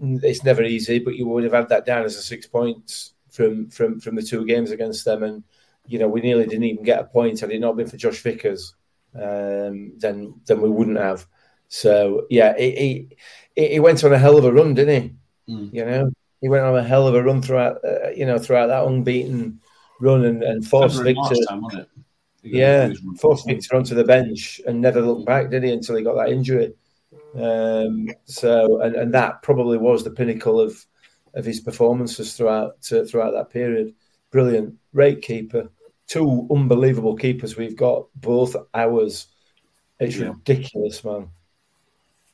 D: It's never easy, but you would have had that down as a six points from from from the two games against them, and you know, we nearly didn't even get a point had it not been for Josh Vickers. Um, then, then we wouldn't have. So yeah, he, he he went on a hell of a run, didn't he?
A: Mm.
D: You know, he went on a hell of a run throughout. Uh, you know, throughout that unbeaten run and, and forced Victor.
A: Time?
D: Yeah, forced Victor onto the bench and never looked back, did he? Until he got that injury. Um, so, and, and that probably was the pinnacle of of his performances throughout uh, throughout that period. Brilliant, great keeper. Two unbelievable keepers we've got, both ours. It's
A: Yeah.
D: ridiculous, man.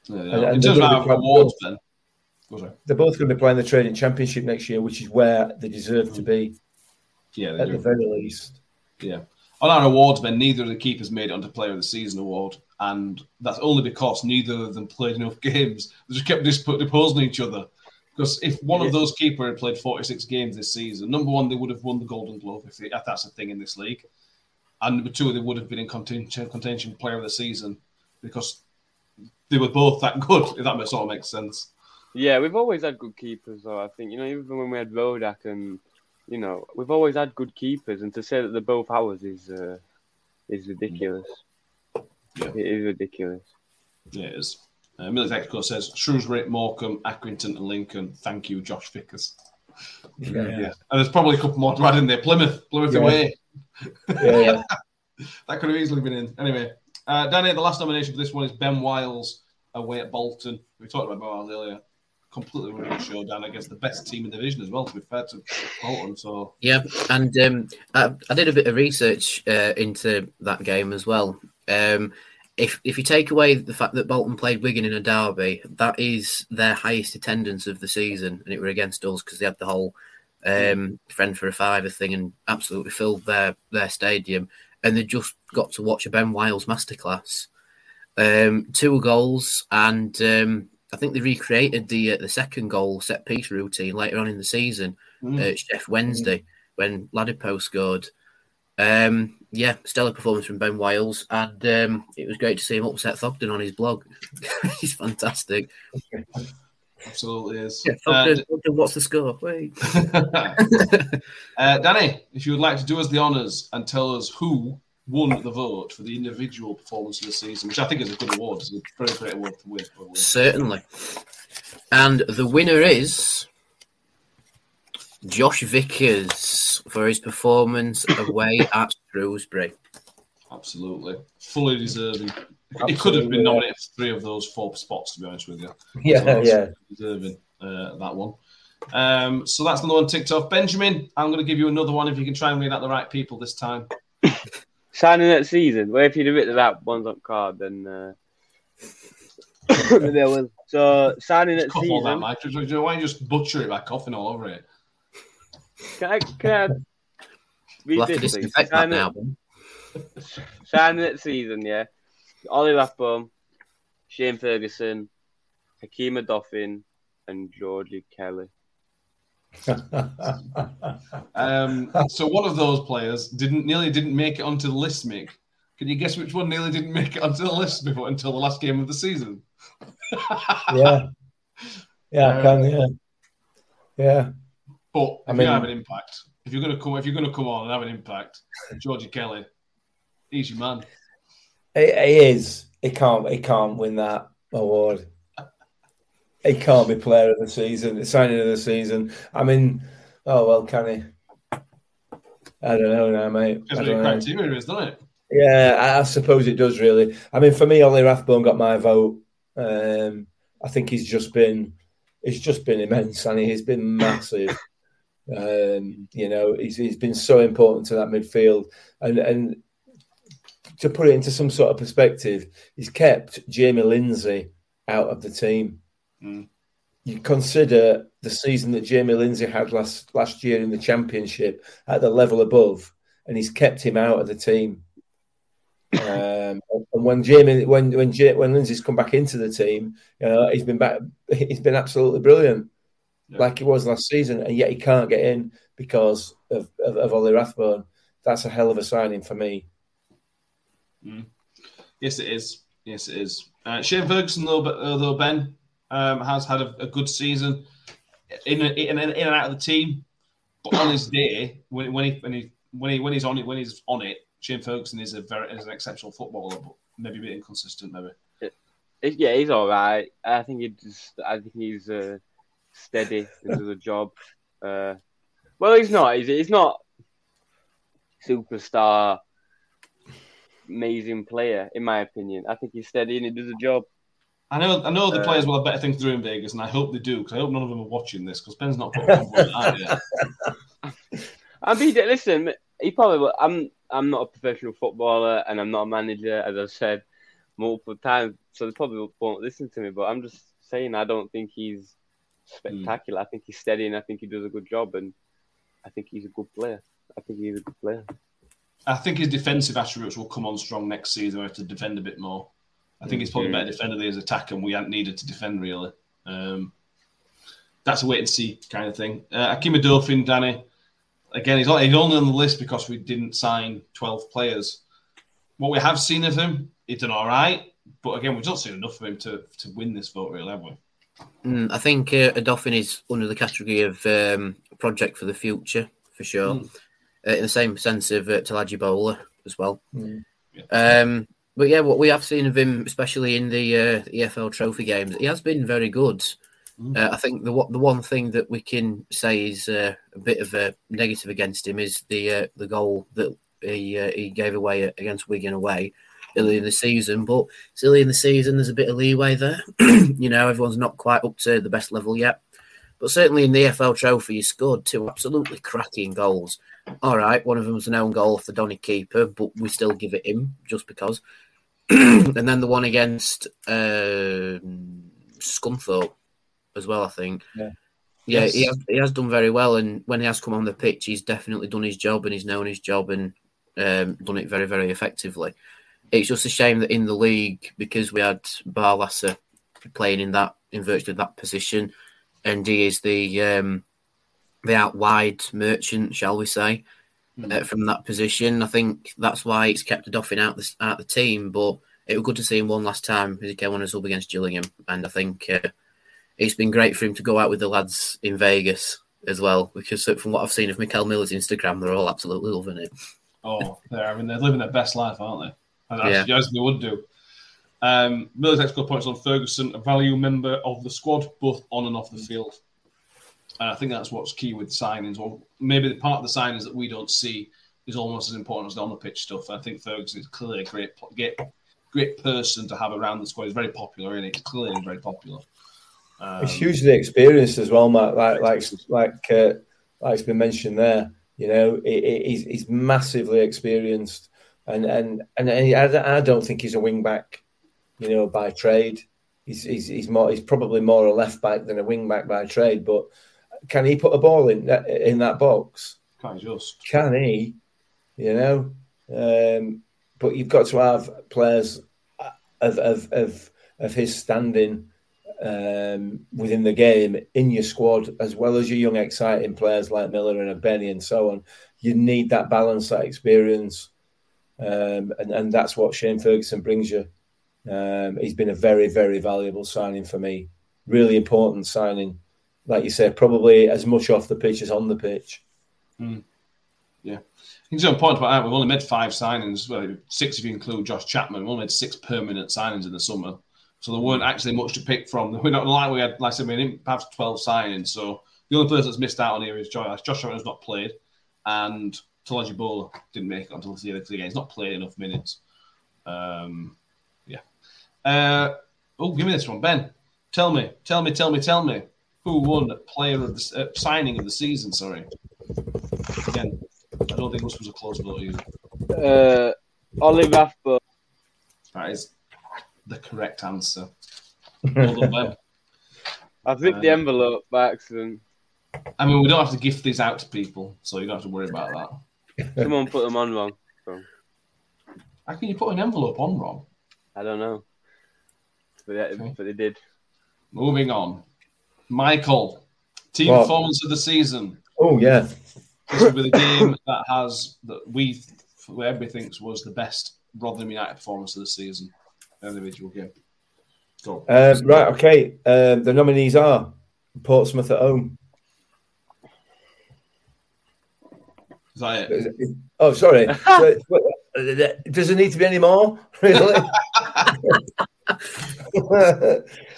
A: Yeah,
D: And-
A: yeah.
D: and
A: in
D: they're
A: terms of our
D: be
A: awards.
D: They're both going to be playing the Trading Championship next year, which is where they deserve to hmm. be
A: Yeah,
D: at the very least.
A: Yeah. On our awards, then neither of the keepers made it onto Player of the Season award, and that's only because neither of them played enough (laughs) games. They just kept deposing each other. Because if one of those keeper had played 46 games this season, number one, they would have won the Golden Glove if, they, if that's a thing in this league, and number two, they would have been in contention, contention Player of the Season because they were both that good. If that sort of makes sense.
C: Yeah, we've always had good keepers, though. I think you know, even when we had Rodak and you know, we've always had good keepers, and to say that they're both ours is uh, is ridiculous.
A: Yeah.
C: It is ridiculous.
A: Yeah, it is. Uh, Military Echo says Shrewsbury, Morecambe, Accrington, and Lincoln. Thank you, Josh Vickers.
D: Yeah,
A: Yeah, and there's probably a couple more to add in there. Plymouth, Plymouth
D: Yeah.
A: away.
D: yeah. (laughs)
A: That could have easily been in. Anyway, Uh, Danny, the last nomination for this one is Ben Wiles away at Bolton. We talked about Ben Wiles earlier. Completely running the show down against the best team in the division as well, to be fair to Bolton. So,
B: Yeah, and um, I, I did a bit of research uh, into that game as well. Um, if if you take away the fact that Bolton played Wigan in a derby, that is their highest attendance of the season, and it were against us because they had the whole um, friend for a fiver thing and absolutely filled their their stadium, and they just got to watch a Ben Wiles masterclass. Um, two goals, and um, I think they recreated the uh, the second goal set piece routine later on in the season
A: mm.
B: uh, Sheff Wednesday when Ladapo scored. Um, yeah, stellar performance from Ben Wiles, and um, it was great to see him upset Thogden on his blog. (laughs) He's fantastic.
A: absolutely is.
B: Yeah,
A: Uh,
B: Thogden, Thogden, what's the score? Wait. (laughs)
A: uh, Danny, if you would like to do us the honours and tell us who won the vote for the individual performance of the season, which I think is a good award. It's a very great award to win.
B: Certainly. And the winner is Josh Vickers for his performance away (coughs) at Shrewsbury.
A: Absolutely. Fully deserving. He could have been nominated for three of those four spots, to be honest with you. (laughs)
D: Yeah,
A: So
D: yeah.
A: Deserving uh, that one. Um, so that's another one ticked off. Benjamin, I'm going to give you another one if you can try and read out the right people this time. (coughs)
C: Signing that season. Well, if you'd have written that ones on card, then uh, (coughs) there was so signing that
A: Cough all that,
C: season.
A: Mike. Why don't you just butcher it by coughing all over it?
C: Can I, can I read
B: We'll have to
C: this, please?
B: disinfect that
C: Signing-
B: now.
C: signing that season, yeah. Ollie Rathbone, Shane Ferguson, Hakeem Odoffin, and Georgie Kelly. (laughs)
A: Um, so one of those players didn't nearly didn't make it onto the list, Mick. Can you guess which one nearly didn't make it onto the list before until the last game of the season?
D: yeah, (laughs) yeah, I can, yeah, yeah.
A: But if
D: I mean-
A: you have an impact, if you're gonna come, if you're gonna come on and have an impact, Georgie Kelly, he's your man.
D: He, is. He can't. He can't win that award. He can't be player of the season, signing of the season. I mean, oh well, can he? I don't know now, mate.
A: Because of the criteria is, doesn't it?
D: Yeah, I, I suppose it does really. I mean, for me, Ollie Rathbone got my vote. Um, I think he's just been, he's just been immense, and he's been massive. Um, you know, he's he's been so important to that midfield, and and to put it into some sort of perspective, he's kept Jamie Lindsay out of the team.
A: Mm.
D: You consider the season that Jamie Lindsay had last last year in the championship at the level above, and he's kept him out of the team. Um, and when Jamie, when when Ja- when Lindsay's come back into the team, you know, he's been back. He's been absolutely brilliant,
A: Yeah.
D: like he was last season, and yet he can't get in because of of, of Ollie Rathbone. That's a hell of a signing for me.
A: Yes, it is. Yes, it is. Uh, Shane Ferguson, though, but- uh, though Ben um, has had a, a good season in, in, in and out of the team, but on his day when, when he when he when he when he's on it when he's on it, Shane Ferguson is a very is an exceptional footballer, but maybe a bit inconsistent. Maybe.
C: Yeah, he's all right. I think he just, I think he's uh, steady into the job. Uh, well, he's not. He's, he's not superstar, amazing player in my opinion. I think he's steady and he does a job.
A: I know I know the
C: Uh,
A: players will have better things to do in Vegas, and I hope they do because I hope none of them are watching this because Ben's not put one out yet. (laughs)
C: I mean, listen, he probably. will- I'm. I'm not a professional footballer, and I'm not a manager, as I've said multiple times. So they probably won't listen to me. But I'm just saying, I don't think he's spectacular. I think he's steady, and I think he does a good job, and I think he's a good player. I think he's a good player.
A: I think his defensive attributes will come on strong next season. We have to defend a bit more. I think he's probably better defender than his attack, and we hadn't needed to defend really. Um, that's a wait and see kind of thing. Uh, Hakeem Odoffin, Danny, again, he's only, he's only on the list because we didn't sign 12 players. What we have seen of him, he's done all right, but again, we've not seen enough of him to, to win this vote, really, have we?
B: Mm, I think uh, a Odoffin is under the category of um, project for the future for sure.
A: Mm.
B: Uh, in the same sense of uh, Tolaji Bola as well.
D: Mm.
B: Um, but yeah, what we have seen of him, especially in the uh, EFL Trophy games, he has been very good.
A: Mm.
B: Uh, I think the what the one thing that we can say is uh, a bit of a negative against him is the uh, the goal that he uh, he gave away against Wigan away. Early in the season, but it's early in the season. There's a bit of leeway there. (clears throat) you know, everyone's not quite up to the best level yet. But certainly in the EFL Trophy, you scored two absolutely cracking goals. All right, one of them was an own goal off the Donny keeper, but we still give it him just because. (clears throat) and then the one against uh, Scunthorpe as well, I think.
D: Yeah.
B: Yeah,
D: Yes.
B: he, has, he has done very well, and when he has come on the pitch, he's definitely done his job, and he's known his job and um, done it very, very effectively. It's just a shame that in the league, because we had Barlaser playing in that in virtually that position, and he is the um, the out wide merchant, shall we say, uh, from that position. I think that's why it's kept Doffin out the out the team. But it was good to see him one last time as he came on as sub against Gillingham, and I think uh, it's been great for him to go out with the lads in Vegas as well. Because from what I've seen of Mickel Miller's Instagram, they're all absolutely loving it.
A: Oh, they're, I mean, they're living their best life, aren't they? And
B: Yeah.
A: as, as they would do. Um, Miller's extra points on Ferguson, a value member of the squad, both on and off the field. And I think that's what's key with signings. Well, maybe the part of the signings that we don't see is almost as important as the on the pitch stuff. I think Ferguson is clearly a great, great, great person to have around the squad. He's very popular, and he's clearly very popular. Um,
D: He's hugely experienced as well, Matt. Like like like uh, like's been mentioned there. You know, he- he- he's he's massively experienced, and and and I, I don't think he's a wing back. You know, by trade, he's he's he's more he's probably more a left back than a wing back by trade. But can he put a ball in that in that box?
A: Can't just.
D: Can he? You know, um, but you've got to have players of of of, of his standing um, within the game in your squad, as well as your young, exciting players like Miller and Benny and so on. You need that balance, that experience, um, and and that's what Shane Ferguson brings you. Um, he's been a very, very valuable signing for me. Really important signing, like you said, probably as much off the pitch as on the pitch.
A: Yeah. I think a point about that. We've only made five signings, well, six if you include Josh Chapman. We've only made six permanent signings in the summer. So there weren't actually much to pick from. (laughs) We're not like we had, like I said, we had perhaps 12 signings. So the only person that's missed out on here is Josh. Josh Chapman has not played. And Tolaji Bola didn't make it until the the game. He's not played enough minutes. Um, yeah. Uh, oh, give me this one, Ben. Tell me, tell me, tell me, tell me. Who won player of the uh, signing of the season? Sorry. Again, I don't think this was a close vote either.
C: Uh, Rathbone.
A: That is the correct answer. Well done, Ben. (laughs)
C: I flipped the
A: Uh,
C: envelope by accident.
A: I mean, we don't have to gift these out to people, so you don't have to worry about that. (laughs)
C: Someone put them on wrong.
A: How can you put an envelope on wrong?
C: I don't know. But, they- but they did.
A: Moving on. Michael, team
D: What?
A: performance of the season.
D: Oh yeah,
A: This will be the game (laughs) that has that we where everybody thinks was the best Rotherham United performance of the season. Individual game. Go.
D: Um, right, okay. Um, the nominees are Portsmouth at home.
A: Is that it?
D: Oh, sorry. (laughs) So, Does it need to be any more? (laughs) Really? (laughs)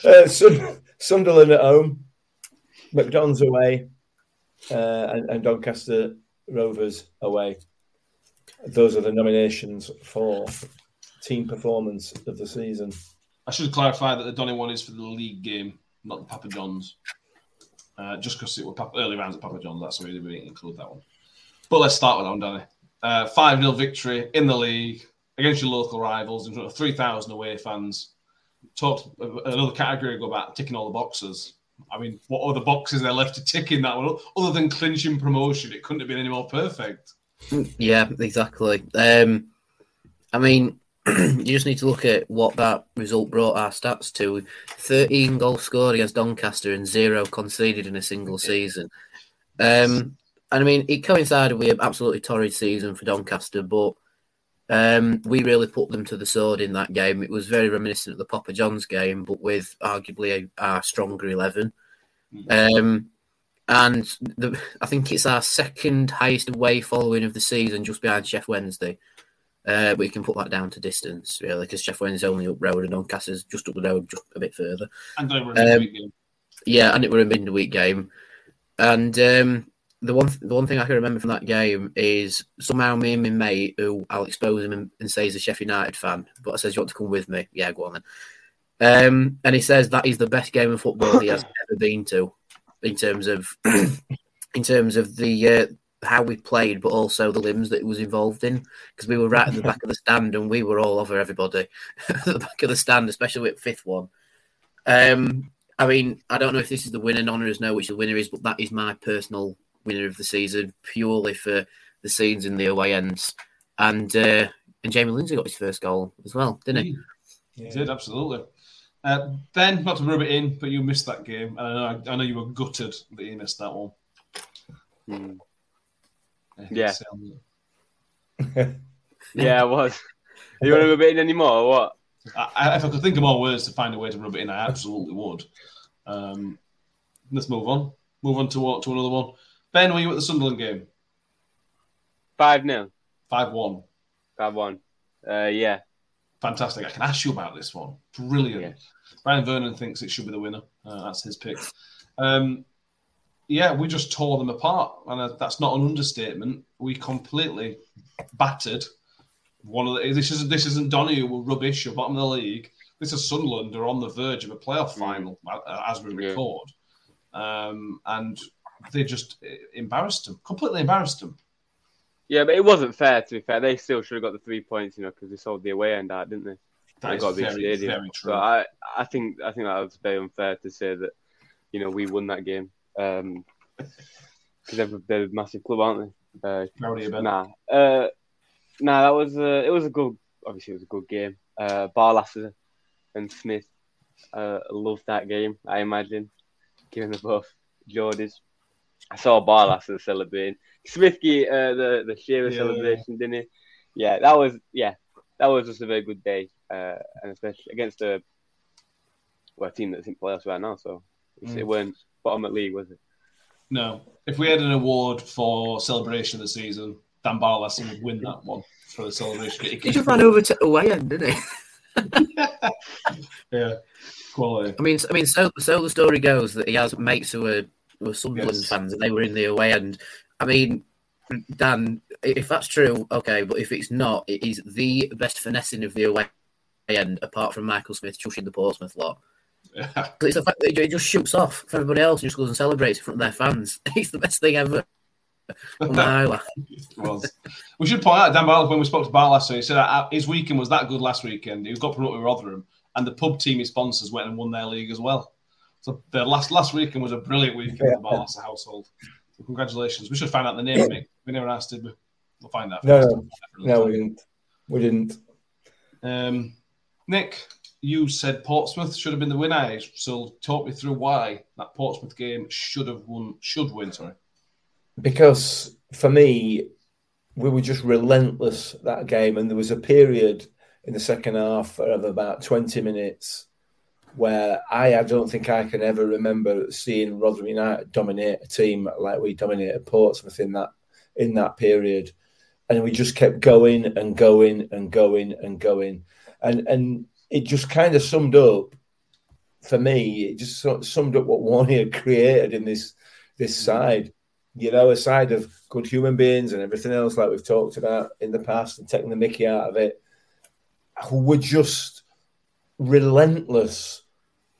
D: uh, Sun- Sunderland at home, MK Dons away, uh, and, and Doncaster Rovers away. Those are the nominations for team performance of the season.
A: I should clarify that the Donny one is for the league game, not the Papa John's. Uh, just because it was Papa, early rounds at Papa John's, that's why we didn't include that one. But let's start with that Danny. Uh, 5 0 victory in the league against your local rivals in front of 3,000 away fans. Talked another category go back, ticking all the boxes. I mean, what other boxes are left to tick in that one? Other than clinching promotion, it couldn't have been any more perfect.
B: Yeah, exactly. Um, I mean, (clears throat) you just need to look at what that result brought our stats to. 13 goals scored against Doncaster and zero conceded in a single season. Um, and I mean, it coincided with an absolutely torrid season for Doncaster, but um, we really put them to the sword in that game. It was very reminiscent of the Papa John's game, but with arguably a, a stronger 11. Um, and the, I think it's our second highest away following of the season, just behind Sheff Wednesday. Uh, you can put that down to distance, really, because Sheff Wednesday's only up road and Doncaster's just up the road, just a bit further.
A: And they were in
B: Um,
A: game.
B: Yeah, and it were a midweek game. And um, the one the one thing I can remember from that game is somehow me and my mate, who I'll expose him and, and say he's a Sheffield United fan, but I says you want to come with me? Yeah, go on then. Um, and he says that is the best game of football he has ever been to, in terms of (clears throat) in terms of the uh, how we played, but also the limbs that it was involved in. Because we were right at the back of the stand, and we were all over everybody (laughs) at the back of the stand, especially with fifth one. Um, I mean, I don't know if this is the winner. Of us know which the winner is, but that is my personal winner of the season, purely for the scenes in the away ends. And uh, and Jamie Lindsay got his first goal as well, didn't he?
A: He did absolutely. Uh, ben, not to rub it in, but you missed that game, and I know, I know you were gutted that you missed that one.
C: Hmm.
A: Yeah.
C: Yeah. (laughs) Yeah, I was. (laughs) You want to rub it in anymore or what?
A: I, I- if I could think of more words to find a way to rub it in, I absolutely would. Um, let's move on. Move on to to another one. Ben, were you at the Sunderland game?
C: 5 0.
A: Five one.
C: 5 1. Uh, yeah.
A: Fantastic. I can ask you about this one. Brilliant.
C: Yeah.
A: Brian Vernon thinks it should be the winner. Uh, that's his pick. Um, yeah, we just tore them apart, and uh, that's not an understatement. We completely battered one of the. This isn't this isn't Donny who were rubbish or bottom of the league. This is Sunderland who are on the verge of a playoff final uh, as we
C: Yeah.
A: record, um, and they just uh, embarrassed them, completely embarrassed them.
C: Yeah, but it wasn't fair, to be fair. They still should have got the three points, you know, because they sold the away end out, didn't they?
A: That
C: They got a big
A: very,
C: stadium.
A: very true.
C: So I, I think, I think that was very unfair to say that, you know, we won that game. Um, because they're, they're a massive club, aren't they? Uh,
A: Proud of you, Ben.
C: Nah, uh, nah, that was uh, it was a good. Obviously, it was a good game. Uh, Barlaser and Smith, uh, loved that game. I imagine, given the both Geordies. I saw Barlaser (laughs) celebrating. Smithky, uh, the the Shearer
A: Yeah.
C: celebration, didn't he? Yeah, that was yeah, that was just a very good day, uh, and especially against a well a team that's in playoffs right now. So it's,
A: Mm.
C: it weren't bottom at league, was it?
A: No, if we had an award for celebration of the season, Dan Barlaser would win that one for the celebration.
B: He just ran over to away end, didn't he? (laughs)
A: yeah, quality.
B: I mean, I mean, so so the story goes that he has mates who are, who are Sunderland
A: Yes.
B: fans, and they were in the away end. I mean, Dan, if that's true, okay, but if it's not, it is the best finessing of the away end, apart from Michael Smith chushing the Portsmouth lot. (laughs)
A: Yeah.
B: It's the fact that he just shoots off for everybody else and just goes and celebrates in front of their fans. (laughs) It's the best thing ever. On the highlight.
A: It was. We should point out Dan Barlaser when we spoke to Barlaser, he said uh, his weekend was that good last weekend. He got promoted with Rotherham, and the pub team he sponsors went and won their league as well. So the last last weekend was a brilliant weekend for the Barlaser household. So congratulations. We should find out the name. Mick. We never asked, did we? We'll find out.
D: No, no, no, we didn't. We didn't.
A: Um, Nick, you said Portsmouth should have been the winner. So talk me through why that Portsmouth game should have won, should win. Sorry.
D: because for me, we were just relentless that game, and there was a period in the second half of about twenty minutes where I, I don't think I can ever remember seeing Rotherham United dominate a team like we dominated Portsmouth in that in that period, and we just kept going and going and going and going, and and it just kind of summed up for me. It just summed up what (laughs) Warney had created in this this side you know, a side of good human beings and everything else, like we've talked about in the past, and taking the mickey out of it, who were just relentless.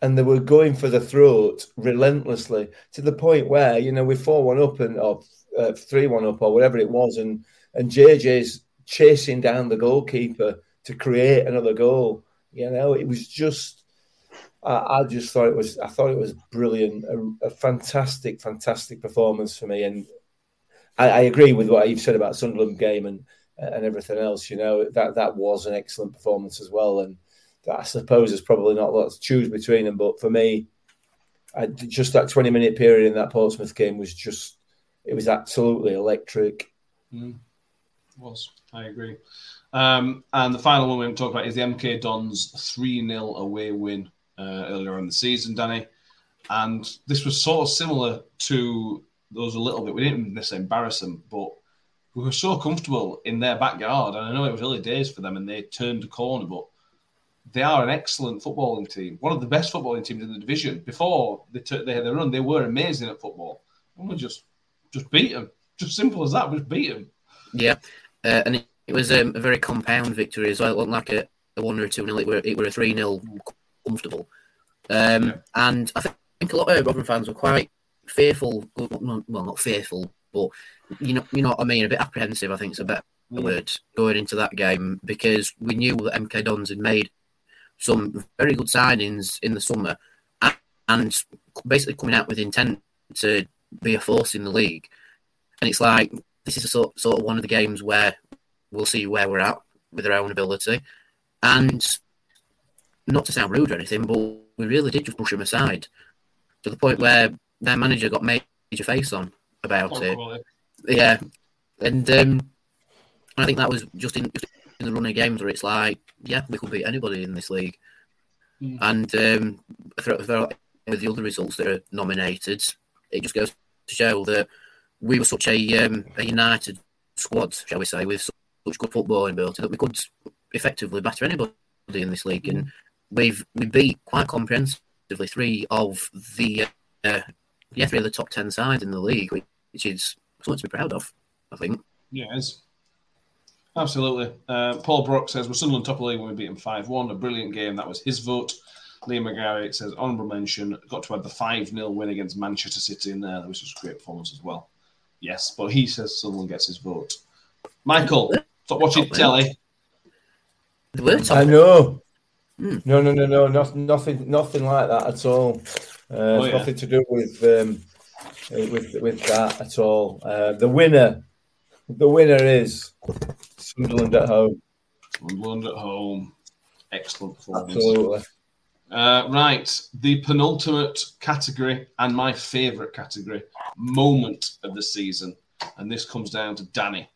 D: And they were going for the throat relentlessly to the point where, you know, we're 4 1 up and or uh, 3 1 up or whatever it was. And, and JJ's chasing down the goalkeeper to create another goal. You know, it was just I, I just thought it was I thought it was brilliant, a, a fantastic, fantastic performance for me. And I, I agree with what you've said about Sunderland game and and everything else. You know that that was an excellent performance as well. And I suppose there's probably not a lot to choose between them, but for me, I, just that 20 minute period in that Portsmouth game was just it was absolutely electric.
A: Mm. Was I agree. Um, and the final one we haven't talked about is the MK Dons 3 0 away win uh, earlier in the season, Danny. And this was sort of similar to those a little bit. We didn't necessarily embarrass them, but we were so comfortable in their backyard. And I know it was early days for them and they turned a corner, but they are an excellent footballing team. One of the best footballing teams in the division. Before they, took, they had their run, they were amazing at football. And we just just beat them. Just simple as that. We Just beat them.
B: Yeah, uh, and it, it was um, a very compound victory as well. It wasn't like a, a one or a two nil. It were it were a three 0 comfortable. Um, And I think a lot of Rotherham fans were quite fearful. Well, not fearful, but you know, you know what I mean. A bit apprehensive. I think is a better word going into that game because we knew that MK Dons had made some very good signings in the summer and, and basically coming out with intent to be a force in the league. And it's like this is a sort, sort of one of the games where we'll see where we're at with our own ability. And not to sound rude or anything, but we really did just push them aside to the point where their manager got major face on about
A: Poor
B: it. Yeah, and um, I think that was just in, just in the run of games where it's like, yeah, we could beat anybody in this league.
A: Mm.
B: And um, for the other results that are nominated, it just goes to show that we were such a, um, a united squad, shall we say, with such good football ability that we could effectively batter anybody in this league. And we've we beat quite comprehensively three of the uh, yeah three of the top ten sides in the league, which is something to be proud of. I think.
A: Is. Absolutely. Uh, Paul Brock says, We're Sunderland top of the league when we beat them 5 1. A brilliant game. That was his vote. Liam McGarry says, Honourable mention, got to add the 5 0 win against Manchester City in there, which was a great performance as well. Yes, but he says Sunderland gets his vote. Michael, stop watching telly.
B: They were top.
D: I know.
B: Hmm.
D: No, no, no, no, nothing, nothing, nothing like that at all. Uh,
A: Oh, yeah.
D: Nothing to do with um, with with that at all. Uh, the winner, the winner is Sunderland at home.
A: Sunderland at home. Excellent performance.
D: Absolutely.
A: Uh, right, the penultimate category and my favourite category, moment of the season. And this comes down to Danny.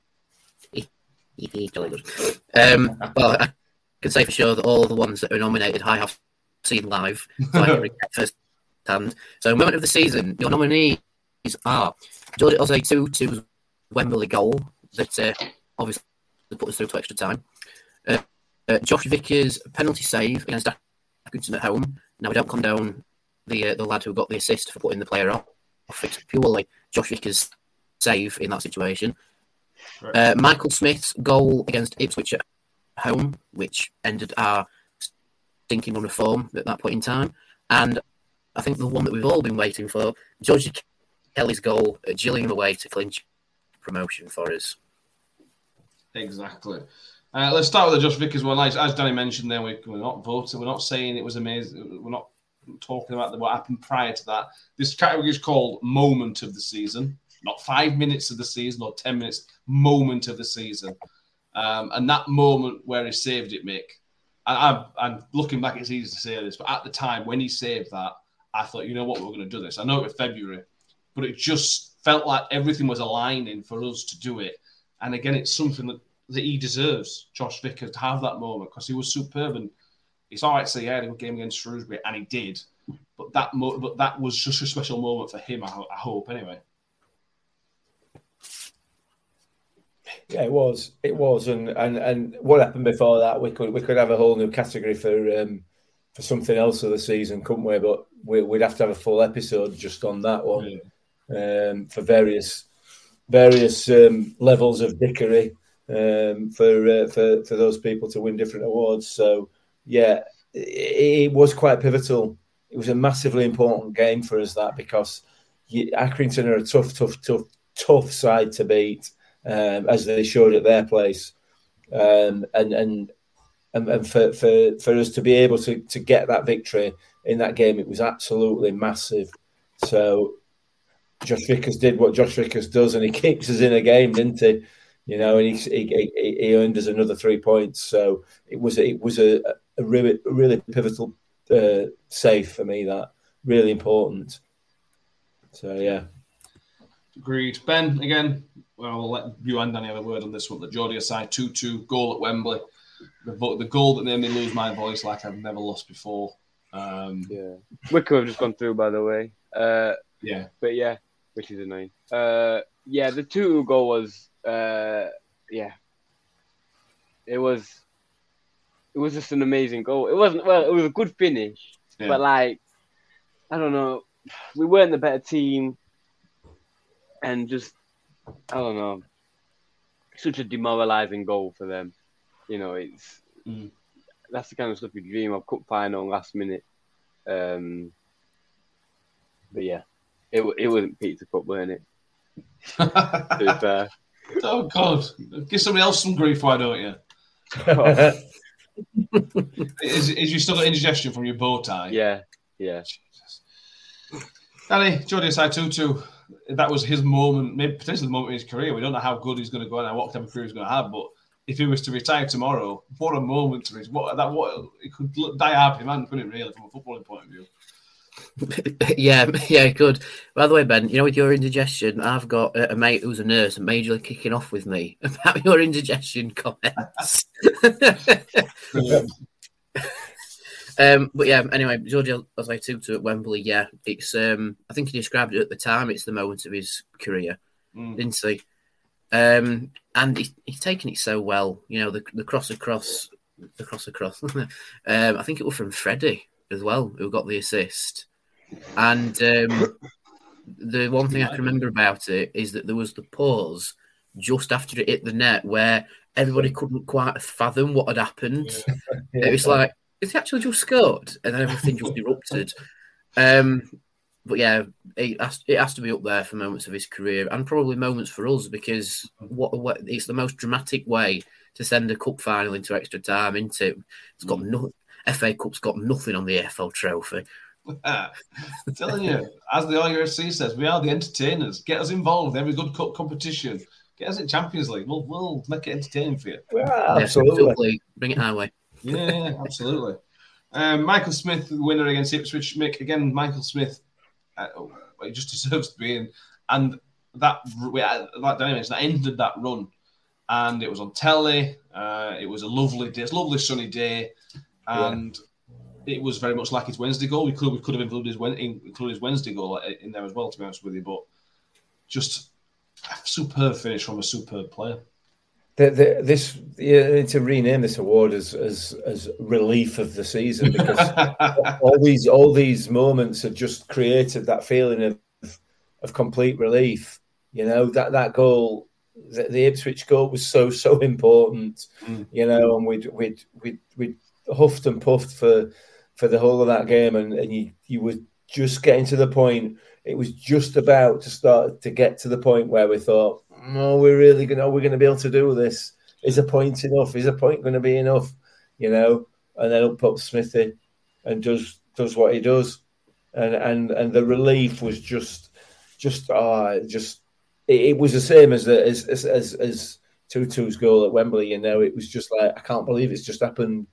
B: Jolly good. Um, well, I can say for sure that all the ones that are nominated, I have seen live. So I (laughs) can recap first hand. So, moment of the season, your nominees are Jordi Osei-Tutu to Wembley goal that uh, obviously put us through to extra time. Uh, uh, Josh Vickers penalty save against Accrington at home. Now, we don't condone the uh, the lad who got the assist for putting the player off. It's purely Josh Vickers' save in that situation. Uh, Michael Smith's goal against Ipswich at home, which ended our stinking run of form at that point in time. And I think the one that we've all been waiting for, George Kelly's goal at Gillingham away to clinch promotion for us.
A: Exactly. Uh, let's start with the Josh Vickers one. As, as Danny mentioned, there we, we're not voting. We're not saying it was amazing. We're not talking about what happened prior to that. This category is called moment of the season, not five minutes of the season or ten minutes. Moment of the season, um, and that moment where he saved it, Mick. And I'm, I'm looking back. It's easy to say this, but at the time when he saved that, I thought, you know what, we're going to do this. I know it was February, but it just felt like everything was aligning for us to do it. And again, it's something that, that he deserves, Josh Vickers, to have that moment because he was superb. And it's all right to say, yeah, he had a good game against Shrewsbury, and he did. But that, mo- but that was just a special moment for him. I, I hope, anyway.
D: Yeah, it was. It was, and and and what happened before that? We could we could have a whole new category for um for something else of the season, couldn't we? But we, we'd have to have a full episode just on that one um, for various various um, levels of dickery um, for uh, for for those people to win different awards. So yeah, it, it was quite pivotal. It was a massively important game for us that because you, Accrington are a tough, tough, tough, tough side to beat, um, as they showed at their place, um, and and and, and for, for for us to be able to to get that victory in that game, it was absolutely massive. So Josh Vickers did what Josh Vickers does, and he (laughs) keeps us in a game, didn't he? You know, and he he, he, he earned us another three points. So it was it was a, a really really pivotal uh, save for me. That really important. So yeah,
A: Agreed. Ben, again, well, I'll let you and Danny have a word on this one. The Jordi Osei-Tutu goal at Wembley. The, the goal that made me lose my voice like I've never lost before. Um,
C: Yeah. Wycombe have just gone through, by the way. Uh,
A: yeah.
C: but yeah, which is annoying. Uh, yeah, the two goal was, uh, yeah, it was, it was just an amazing goal. It wasn't well, it was a good finish,
A: Yeah.
C: but like, I don't know, we weren't the better team. and just I don't know, such a demoralising goal for them. You know, it's
A: Mm.
C: that's the kind of stuff you dream of. Cup final, last minute. Um, but yeah, it it wasn't Pizza Cup, weren't it? (laughs) To be fair.
A: oh God, give somebody else some grief, why don't you? (laughs) Is, is you still got indigestion from your bow tie?
C: yeah, yeah.
A: Danny, Jordi Osei-Tutu, that was his moment, maybe potentially the moment in his career. We don't know how good he's going to go and what type of career he's going to have, but if he was to retire tomorrow, what a moment to his what that what it could look- die happy man, couldn't it really, from a footballing point of view?
B: Yeah, (laughs) yeah, good. By the way, Ben, you know, with your indigestion, I've got a, a mate who's a nurse and majorly kicking off with me (laughs) about your indigestion comments. (laughs) Um, but yeah, anyway, Georgia as I took to at Wembley, yeah, it's um, I think he described it at the time. It's the moment of his career,
A: Mm.
B: didn't he? Um, and he's, he's taken it so well. You know, the the cross across, the cross across. um, I think it was from Freddie as well, who got the assist. And um, the one thing I can remember about it is that there was the pause just after it hit the net where everybody couldn't quite fathom what had happened. (laughs) It was like, it's actually just scored, and then everything just erupted. Um, but yeah, it has, it has to be up there for moments of his career, and probably moments for us because what, what it's the most dramatic way to send a cup final into extra time. Into it's got no FA Cup's got nothing on the EFL trophy.
A: I'm (laughs) telling you, as the IUFC says, we are the entertainers. Get us involved in every good cup competition. Get us in Champions League. We'll, we'll make it entertaining for you.
D: Yeah,
B: Yeah,
D: absolutely.
B: bring it our way.
A: Yeah, absolutely. Um, Michael Smith, the winner against Ipswich. Mick, again, Michael Smith, uh, he just (laughs) deserves to be in. And that, we- uh, like Danny mentioned, that ended that run. And it was on telly. Uh, it was a lovely day, it's a lovely sunny day. And it was very much like his Wednesday goal. We could we could have included his, included his Wednesday goal in there as well, to be honest with you. But just a superb finish from a superb player.
D: The, the, this you to rename this award as as as relief of the season because (laughs) all these all these moments have just created that feeling of of complete relief. You know that that goal, the, the Ipswich goal was so so important.
A: Mm.
D: You know, and we'd we'd we'd we'd huffed and puffed for for the whole of that game, and and you you were just getting to the point. It was just about to start to get to the point where we thought, "Oh, we're really gonna, we're gonna be able to do this. Is a point enough? Is a point going to be enough?" You know, and then up pops Smithy and does does what he does, and and and the relief was just just ah just it, it was the same as the as as as, as Tutu's goal at Wembley. You know, it was just like I can't believe it's just happened.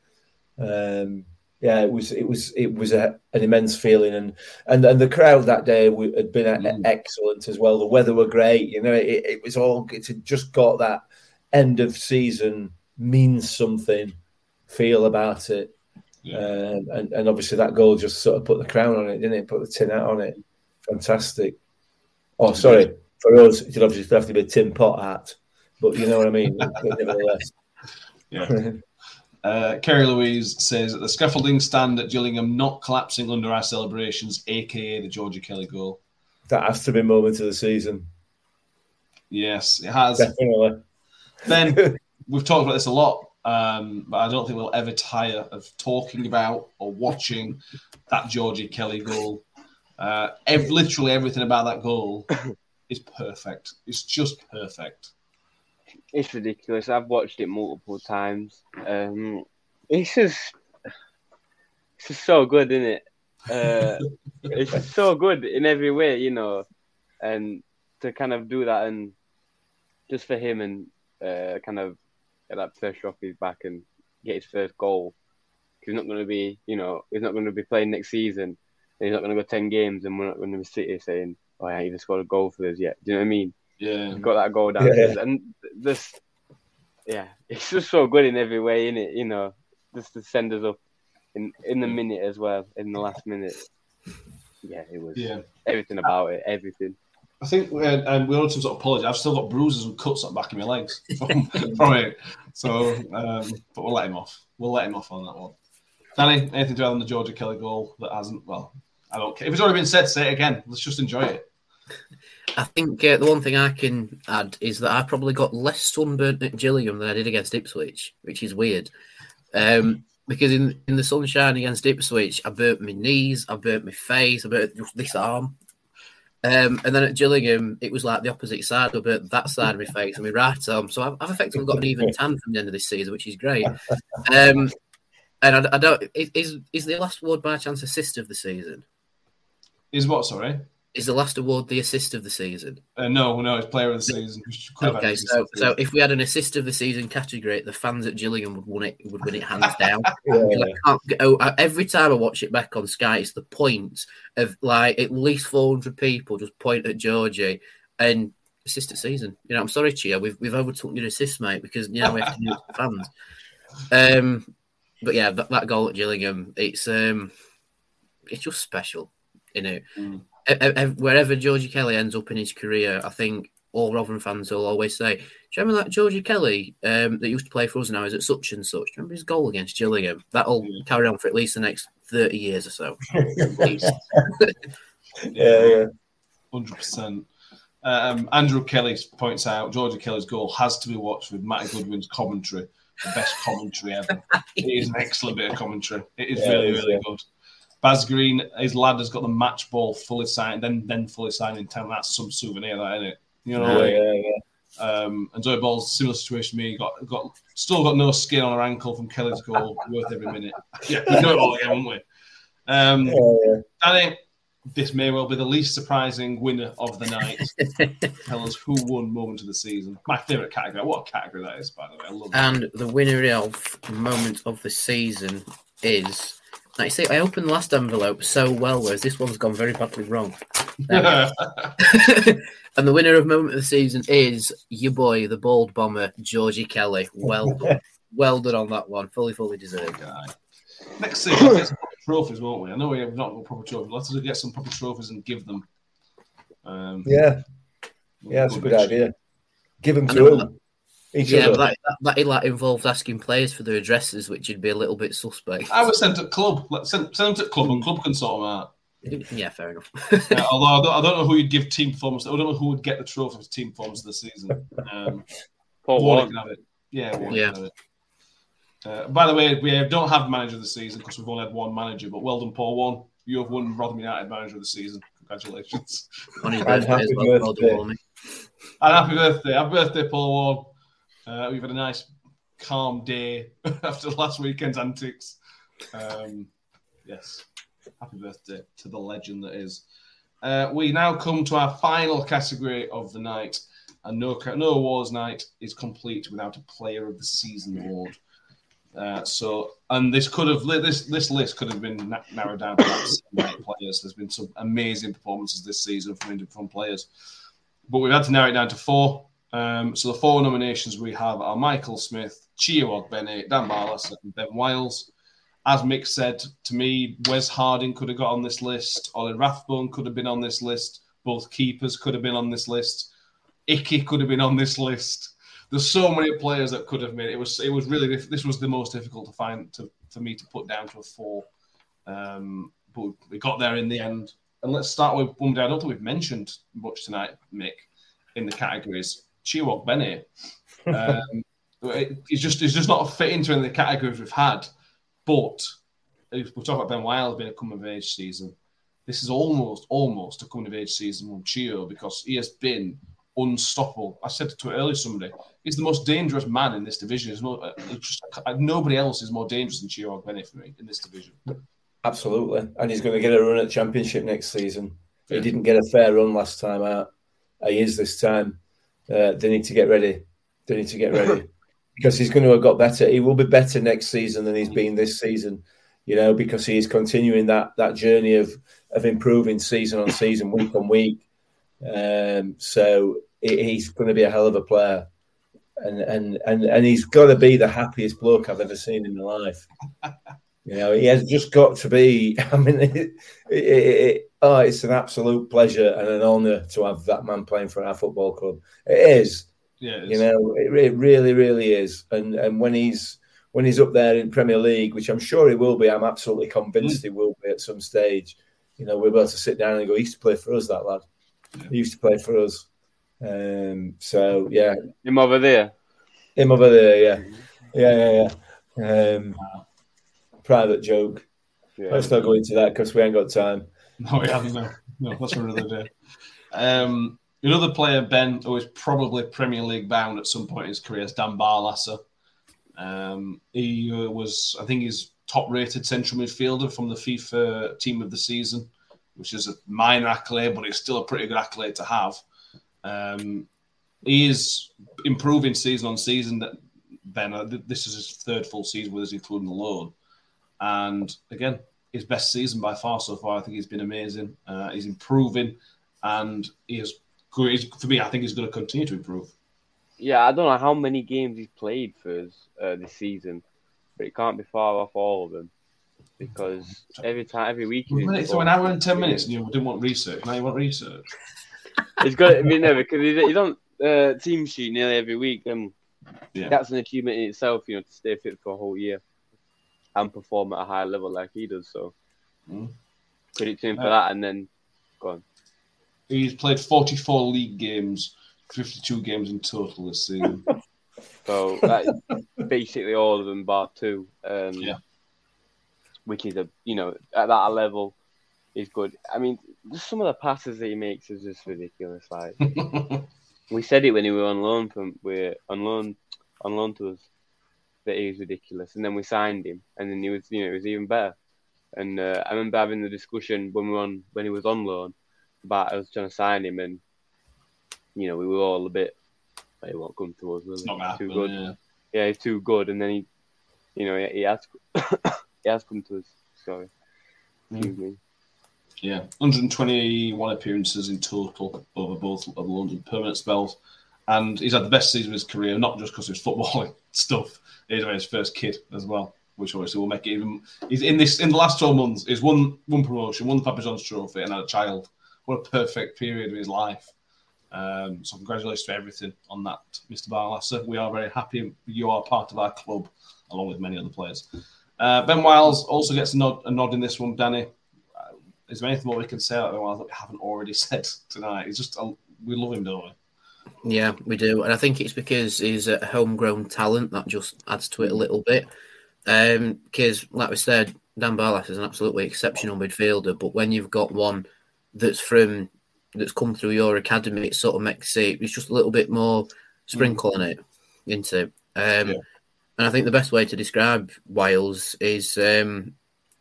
D: Um, yeah, it was it was it was a, an immense feeling, and and and the crowd that day had been
A: Mm.
D: excellent as well. The weather were great. You know, it, it was all it had just got that end of season means something feel about it.
A: Yeah.
D: Um, and, and obviously that goal just sort of put the crown on it, didn't it? Put the tin hat on it. Fantastic. Oh, sorry. For us, it obviously have to be a tin pot hat, but you know what I mean. (laughs) Nevertheless,
A: Yeah. (laughs) Uh, Kerry Louise says the scaffolding stand at Gillingham not collapsing under our celebrations, aka the Georgie Kelly goal.
D: that has to be moment of the season.
A: Yes, it has.
D: Definitely.
A: Ben, (laughs) we've talked about this a lot, um, but I don't think we'll ever tire of talking about or watching that Georgie Kelly goal. Uh, ev- literally everything about that goal (laughs) is perfect. It's just perfect.
C: It's ridiculous. I've watched it multiple times. Um, it's just, it's just so good, isn't it? Uh, (laughs) it's just so good in every way, you know, and to kind of do that and just for him and uh, kind of get that pressure off his back and get his first goal. He's not going to be, you know, he's not going to be playing next season. He's not going to go ten games, and we're not going to be sitting saying, "Oh, yeah, he just scored a goal for us yet." Do you know what I mean?
A: Yeah.
C: got that goal down,
D: Yeah.
C: and this, yeah, (laughs) it's just so good in every way, in it, You know, just to send us up in in the minute as well, in the last minute. Yeah, it was
A: Yeah.
C: everything about it, everything.
A: I think we had, um, we owed some sort of apology. I've still got bruises and cuts on the back of my legs (laughs) from, (laughs) from it. So, um, but we'll let him off. We'll let him off on that one. Danny, anything to add on the Georgie Kelly goal that hasn't? Well, I don't care. If it's already been said, say it again. Let's just enjoy it.
B: I think uh, the one thing I can add is that I probably got less sunburnt at Gillingham than I did against Ipswich, which is weird. Um, because in, in the sunshine against Ipswich, I burnt my knees, I burnt my face, I burnt just this arm. Um, and then at Gillingham, it was like the opposite side. I burnt that side of my face and my right arm. So I've, I've effectively got an even (laughs) tan from the end of this season, which is great. Um, and I, I don't is is the last award by chance assist of the season?
A: Is what? Sorry.
B: Is the last award the assist of the season?
A: Uh, no, no, it's player of the season. We could have had
B: Okay, so so if we had an assist of the season category, the fans at Gillingham would win it would win it hands (laughs) down.
D: Yeah.
B: Because I can't go every time I watch it back on Sky. It's the point of like at least four hundred people just point at Georgie and assist at season. You know, I'm sorry, Chia, we've we've overtook your assist, mate, because you know we have to do it for fans. Um, but yeah, that, that goal at Gillingham, it's um, it's just special, you know.
A: Mm.
B: Wherever Georgie Kelly ends up in his career, I think all Rotherham fans will always say, "Do you remember that Georgie Kelly um, that used to play for us now is at such and such? Do you remember his goal against Gillingham? That'll
A: Yeah.
B: carry on for at least the next thirty years or so. (laughs)
D: yeah, yeah.
A: Hundred percent. Um, Andrew Kelly points out Georgie Kelly's goal has to be watched with Matt Goodwin's commentary, the best commentary ever. (laughs) it is an excellent bit of commentary. It is
D: Yeah,
A: really,
D: it is,
A: really
D: yeah.
A: good. Baz Green, his lad has got the match ball fully signed, then then fully signed in town. That's some souvenir, that isn't it? You know,
D: Yeah,
A: like,
D: yeah, yeah.
A: um, and Zoe Ball's similar situation to me. Got got still got no skin on her ankle from Kelly's goal, (laughs) worth every minute. (laughs) Yeah, we know it all again, won't we? Um,
D: Yeah, yeah.
A: Danny, this may well be the least surprising winner of the night. (laughs) Tell us who won moment of the season. My favourite category. What a category that is, by the way. I love it.
B: And the winner of moment of the season is. Like you see, I opened the last envelope so well, whereas this one's gone very badly wrong. There we go. and the winner of moment of the season is your boy, the bald bomber, Georgie Kelly. Well done. well done on that one. Fully, fully deserved.
A: Guy. Next season, we'll get some trophies, won't we? I know we have not got proper trophies. Let's get some proper trophies and give them. Um,
D: Yeah, yeah, that's a good idea. Give them to
B: know
D: who? Each
B: Yeah,
D: other.
B: but that, that, that like involves asking players for their addresses, which would be a little bit suspect.
A: I was sent to club. Let's send, send them to club, and club can sort them out.
B: Yeah, fair enough.
A: Uh, although I don't, I don't know who you'd give team performance. I don't know who would get the trophy for team forms of the season. Um,
C: Paul
A: Warne
C: Warne.
A: can have it. Yeah, Warne
B: Yeah.
A: can have it. Uh, by the way, we don't have manager of the season because we've only had one manager. But well done, Paul. One, you have won Rotherham United manager of the season. Congratulations!
B: on his
D: And
B: birthday
D: happy
B: as well. well done,
D: birthday.
A: And happy birthday, happy birthday, Paul Warne. Uh, we've had a nice, calm day (laughs) after last weekend's antics. Um, yes, happy birthday to the legend that is. Uh, we now come to our final category of the night, and no no awards night is complete without a Player of the Season award. Uh, so, and this could have this this list could have been na- narrowed down to seven, players. There's been some amazing performances this season from from players, but we've had to narrow it down to four. Um, so the four nominations we have are Michael Smith, Chieo Ogbene, Dan Barlaser, and Ben Wiles. As Mick said to me, Wes Harding could have got on this list. Ollie Rathbone could have been on this list. Both keepers could have been on this list. Icky could have been on this list. There's so many players that could have made it. It was it was really this was the most difficult to find to for me to put down to a four. Um, but we got there in the end. And let's start with one day I don't think we've mentioned much tonight, Mick, in the categories. Chieo Ogbene. (laughs) Um, it- it's just it's just not fit into any of the categories we've had. But if we talk about Ben Wiles being a coming of age season, this is almost almost a coming of age season from Chio because he has been unstoppable. I said to it earlier somebody, he's the most dangerous man in this division. There's no, uh, just, uh, nobody else is more dangerous than Chio Bennett for me in this division.
D: Absolutely. And he's going to get a run at championship next season.
A: Yeah.
D: He didn't get a fair run last time out. He is this time. Uh, they need to get ready. They need to get ready (laughs) because he's going to have got better. He will be better next season than he's been this season. You know, because he is continuing that that journey of of improving season on season, week on week. Um, so he- he's going to be a hell of a player, and and and and he's got to be the happiest bloke I've ever seen in my life. You know, he has just got to be. (laughs) I mean, it, it, oh, it's an absolute pleasure and an honour to have that man playing for our football club. It is,
A: Yeah, it
D: you know, it, it really, really is. And and when he's when he's up there in Premier League, which I'm sure he will be, I'm absolutely convinced he will be at some stage. You know, we're able to sit down and go, he used to play for us, that lad. He used to play for us. Um, so yeah,
C: Him over there.
D: him over there. Yeah, yeah, yeah, yeah. Um, private joke.
C: Yeah.
D: Let's not go into that because we ain't got time.
A: No, we haven't. No, no that's for another day. Um, another player, Ben, who is probably Premier League bound at some point in his career, is Dan Barlaser. Um, he uh, was, I think, he's top-rated central midfielder from the FIFA Team of the Season, which is a minor accolade, but it's still a pretty good accolade to have. Um, he is improving season on season. That Ben, uh, this is his third full season with us, including the loan. And again, his best season by far so far. I think he's been amazing. Uh, he's improving, and he is good. For me, I think he's going to continue to improve.
C: Yeah, I don't know how many games he's played for us uh, this season, but it can't be far off all of them because every time, every week,
A: went through an hour and ten minutes, and you didn't want research. Now you want research. (laughs)
C: He's got in there because he's, he's on uh, team sheet nearly every week, and
A: Yeah.
C: that's an achievement in itself. You know, to stay fit for a whole year and perform at a high level like he does. So,
A: Mm.
C: credit to him for that. And then, go on.
A: He's played forty-four league games, fifty-two games in total this season. (laughs)
C: So basically all of them, bar two. Um,
A: Yeah.
C: Which is a you know at that level is good. I mean, some of the passes that he makes is just ridiculous. Like (laughs) we said it when he was on loan from we on loan on loan to us that he was ridiculous, and then we signed him, and then he was you know it was even better. And uh, I remember having the discussion when we were on when he was on loan about I was trying to sign him, and you know we were all a bit. He won't come to us, will
A: It's
C: he?
A: not
C: Too
A: happen.
C: good
A: Yeah.
C: yeah, he's too good, and then he, you know, he, he has (coughs) he has come to us. Sorry, excuse me.
A: Yeah, 121 appearances in total over both of the London permanent spells, and he's had the best season of his career. Not just because of his footballing (laughs) stuff, he's his first kid as well, which obviously will make it even. He's in this in the last 12 months. He's won one promotion, won the Papa John's Trophy, and had a child. What a perfect period of his life. Um, so congratulations to everything on that, Mr. Barlaser. We are very happy you are part of our club, along with many other players. Uh, ben Wiles also gets a nod, a nod in this one, Danny. Uh, is there anything more we can say about Ben Wiles that we haven't already (laughs) said tonight? He's just, uh, we love him, don't we?
B: Yeah, we do, and I think it's because he's a homegrown talent that just adds to it a little bit. Because, like we said, Dan Barlaser is an absolutely exceptional midfielder, but when you've got one that's from that's come through your academy, it sort of makes it it's just a little bit more sprinkle on it, into. Um,
A: Yeah.
B: And I think the best way to describe Wiles is um,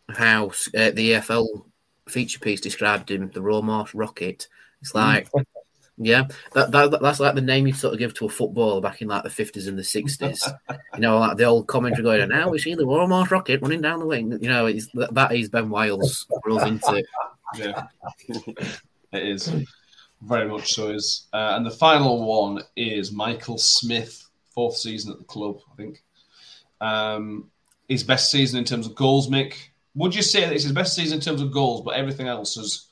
B: how uh, the EFL feature piece described him, the Rawmarsh Rocket. It's like. Yeah, that, that that's like the name you'd sort of give to a footballer back in like the fifties and the sixties. you know, like the old commentary going, and now we see the Royal Rocket running down the wing. You know, it's, that, is Ben Wiles us into.
A: Yeah, (laughs) it is very much so. Is uh, and the final one is Michael Smith, fourth season at the club, I think. Um, his best season in terms of goals, Mick. Would you say that it's his best season in terms of goals, but everything else has?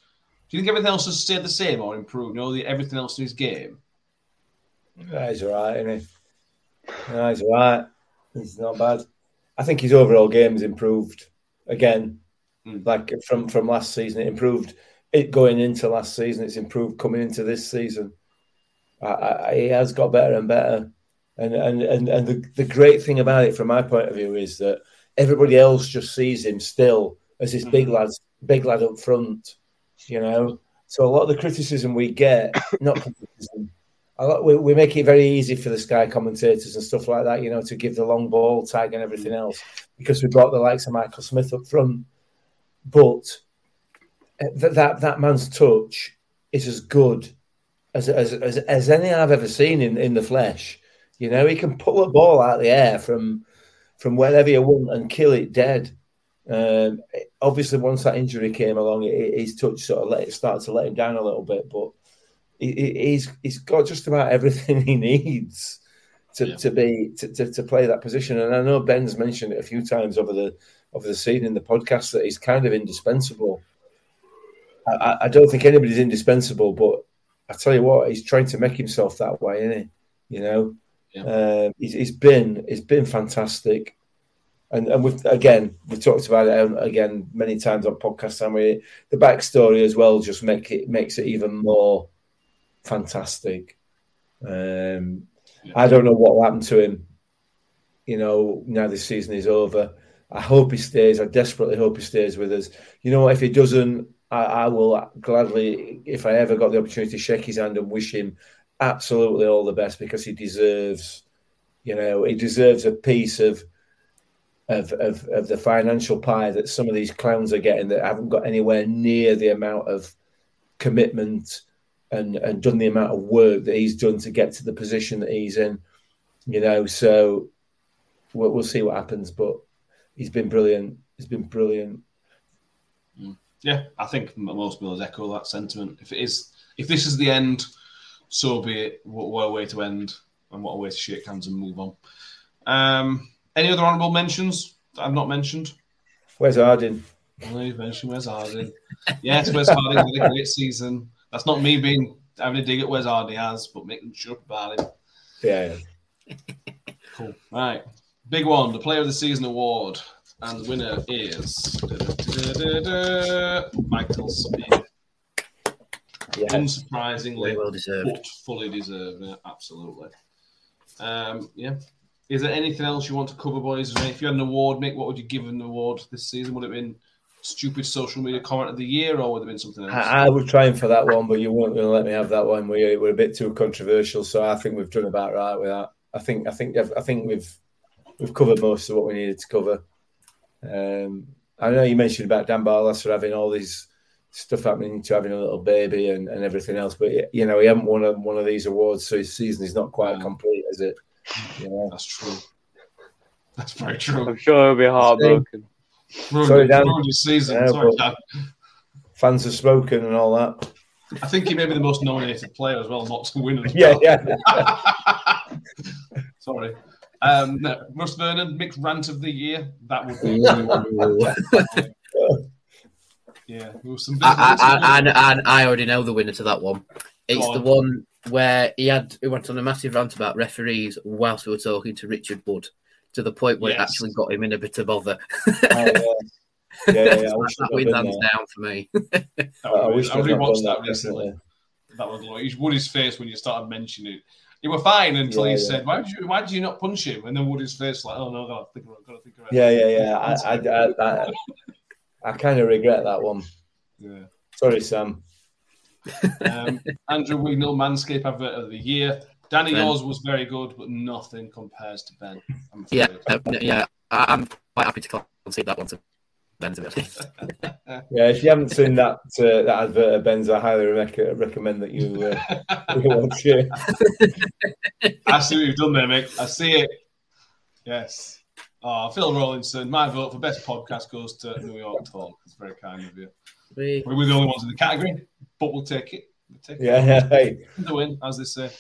A: Do you think everything else has stayed the same or improved? You know, the, everything else in his game.
D: Yeah, he's all right, isn't he? No, he's all right. He's not bad. I think his overall game has improved again.
A: Mm.
D: Like from from last season, it improved. It going into last season, it's improved coming into this season. I, I, he has got better and better. And and and, and the, the great thing about it, from my point of view, is that everybody else just sees him still as this big lad, big lad up front. You know, so a lot of the criticism we get, not (coughs) criticism, a lot, we, we make it very easy for the Sky commentators and stuff like that, you know, to give the long ball tag and everything mm. else because we brought the likes of Michael Smith up front. But eh, that that, that man's touch is as good as, as, as, as any I've ever seen in, in the flesh. You know, he can pull a ball out of the air from from wherever you want and kill it dead. Um, obviously, once that injury came along, his touch sort of let it start to let him down a little bit. But he, he's he's got just about (laughs) everything he needs to,
A: Yeah.
D: to be to, to, to play that position. And I know Ben's mentioned it a few times over the over the season in the podcast that he's kind of indispensable. I, I- don't think anybody's indispensable, but I tell you what, he's trying to make himself that way, isn't he? You know,
A: Yeah.
D: um, he's, he's been he's been fantastic, and and we've again we talked about it um, again many times on podcast time. We the backstory as well just make it makes it even more fantastic. Um, I don't know what will happen to him. You know, now this season is over. I hope he stays. I desperately hope he stays with us. You know, if he doesn't, I, I will gladly, if I ever got the opportunity, to shake his hand and wish him absolutely all the best because he deserves, you know, he deserves a piece of of, of, of the financial pie that some of these clowns are getting that haven't got anywhere near the amount of commitment and, and done the amount of work that he's done to get to the position that he's in. You know, so we'll, we'll see what happens, but he's been brilliant. He's been brilliant.
A: Yeah, I think most Millers echo that sentiment. If it is, if this is the end, so be it. What, what a way to end, and what a way to shake hands and move on. Um, any other honourable mentions that I've not mentioned?
D: Where's Harding?
A: Oh, you mentioned Wes Harding. Yes, Wes Harding had a great season. That's not me being having a dig at Wes Harding has, but making sure about him.
D: Yeah.
A: Cool. Right. Big one, the Player of the Season award. And the winner is Michael Speed.
D: Yeah.
A: Unsurprisingly,
B: well deserved.
A: but fully deserved. Yeah, absolutely. Um, yeah. Is there anything else you want to cover, boys? If you had an award, Mick, what would you give an award this season? Would it have been stupid social media comment of the year, or would it have been something else?
D: I, I was trying for that one, but you weren't going to let me have that one. We were a bit too controversial, so I think we've done about right with that. I think I think I think we've we've covered most of what we needed to cover. Um, I know you mentioned about Dan Barlaser for having all these stuff happening to having a little baby and, and everything else, but you know he hasn't won a, one of these awards, so his season is not quite complete, is it? You know?
A: That's true. That's very true.
C: I'm sure he'll be heartbroken.
A: Ruined,
D: Sorry, Dan.
A: ruined his season.
D: Yeah,
A: Sorry, Dan.
D: Fans have spoken and all that.
A: I think he may be the most nominated player as well, not to win. As (laughs)
D: Yeah,
A: well.
D: yeah. (laughs)
A: Sorry. Um, no, Russ Vernon, Mick Rant of the Year. That would be. (laughs) yeah, there was some.
B: I, already know the winner to that one. It's
A: Go
B: the one where he had he went on a massive rant about referees whilst we were talking to Richard Wood to the point where it actually got him in a bit of bother.
D: Oh, yeah. (laughs) Yeah, yeah, yeah.
B: That
D: I'd
B: win
D: done
B: hands
D: that.
B: down for me.
D: I, I wish
A: I
D: I'd
A: rewatched
D: done
A: that
D: that
A: recently.
D: recently.
A: That was like Woody's face when you started mentioning it. You were fine until
D: Yeah,
A: he
D: yeah.
A: said, "Why did you? Why did you not punch him?" And then Woody's face like, "Oh no, I gotta think of it. Gotta think of it."
D: Yeah, yeah, yeah. I, I, I, I, I (laughs) kind of regret that one.
A: yeah.
D: Sorry, Sam.
A: Um, Andrew Wignall, Manscaped Advert of the Year. Danny,
B: Ben.
A: yours was very good, but nothing compares to Ben. I'm
B: yeah,
A: afraid.
B: uh, yeah. I, I'm quite happy to concede that one to Ben. To be. (laughs)
D: Yeah, if you haven't seen that uh, that advert of Ben's, I highly rec- recommend that you, uh, (laughs) you watch it. (laughs)
A: I see what you've done there, Mick. I see it. Yes. Oh, Phil Rollinson, my vote for best podcast goes to New York Talk. It's very kind of you.
B: We-
A: We were the only ones in the category, but we'll take it. We'll take it.
D: Yeah, (laughs) yeah. Hey,
A: the win, as they say.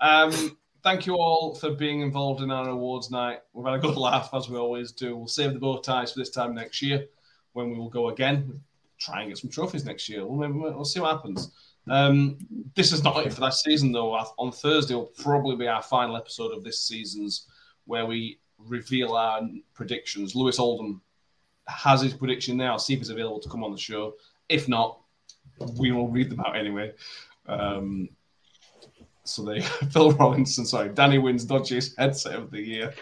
A: Um, thank you all for being involved in our awards night. We've had a good laugh, as we always do. We'll save the bow ties for this time next year when we will go again. Try and get some trophies next year. We'll, maybe, we'll see what happens. Um, this is not it for that season, though. On Thursday will probably be our final episode of this season's where we reveal our predictions. Lewis Oldham has his prediction now. See if he's available to come on the show. If not, we will read them out anyway. Um, so they (laughs) Phil Robinson, sorry, Danny wins dodgiest headset of the year.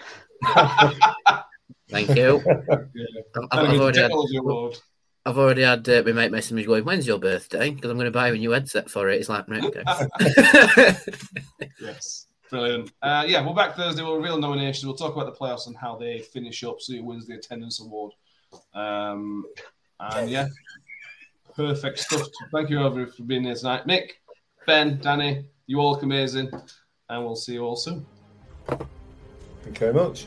B: Thank you. (laughs)
A: Yeah.
B: I've, I've already had,
A: technology award.
B: I've already had uh, my mate message me going, "When's your birthday?" Because I'm going to buy you a new headset for it. It's like, right, okay. (laughs)
A: Yes, brilliant. Uh, yeah, we're back Thursday. We'll reveal nominations. We'll talk about the playoffs and how they finish up. See who wins the attendance award. Um, and yeah, perfect stuff. Thank you everyone for being here tonight. Mick, Ben, Danny, you all look amazing, and we'll see you all soon.
D: thank you very much.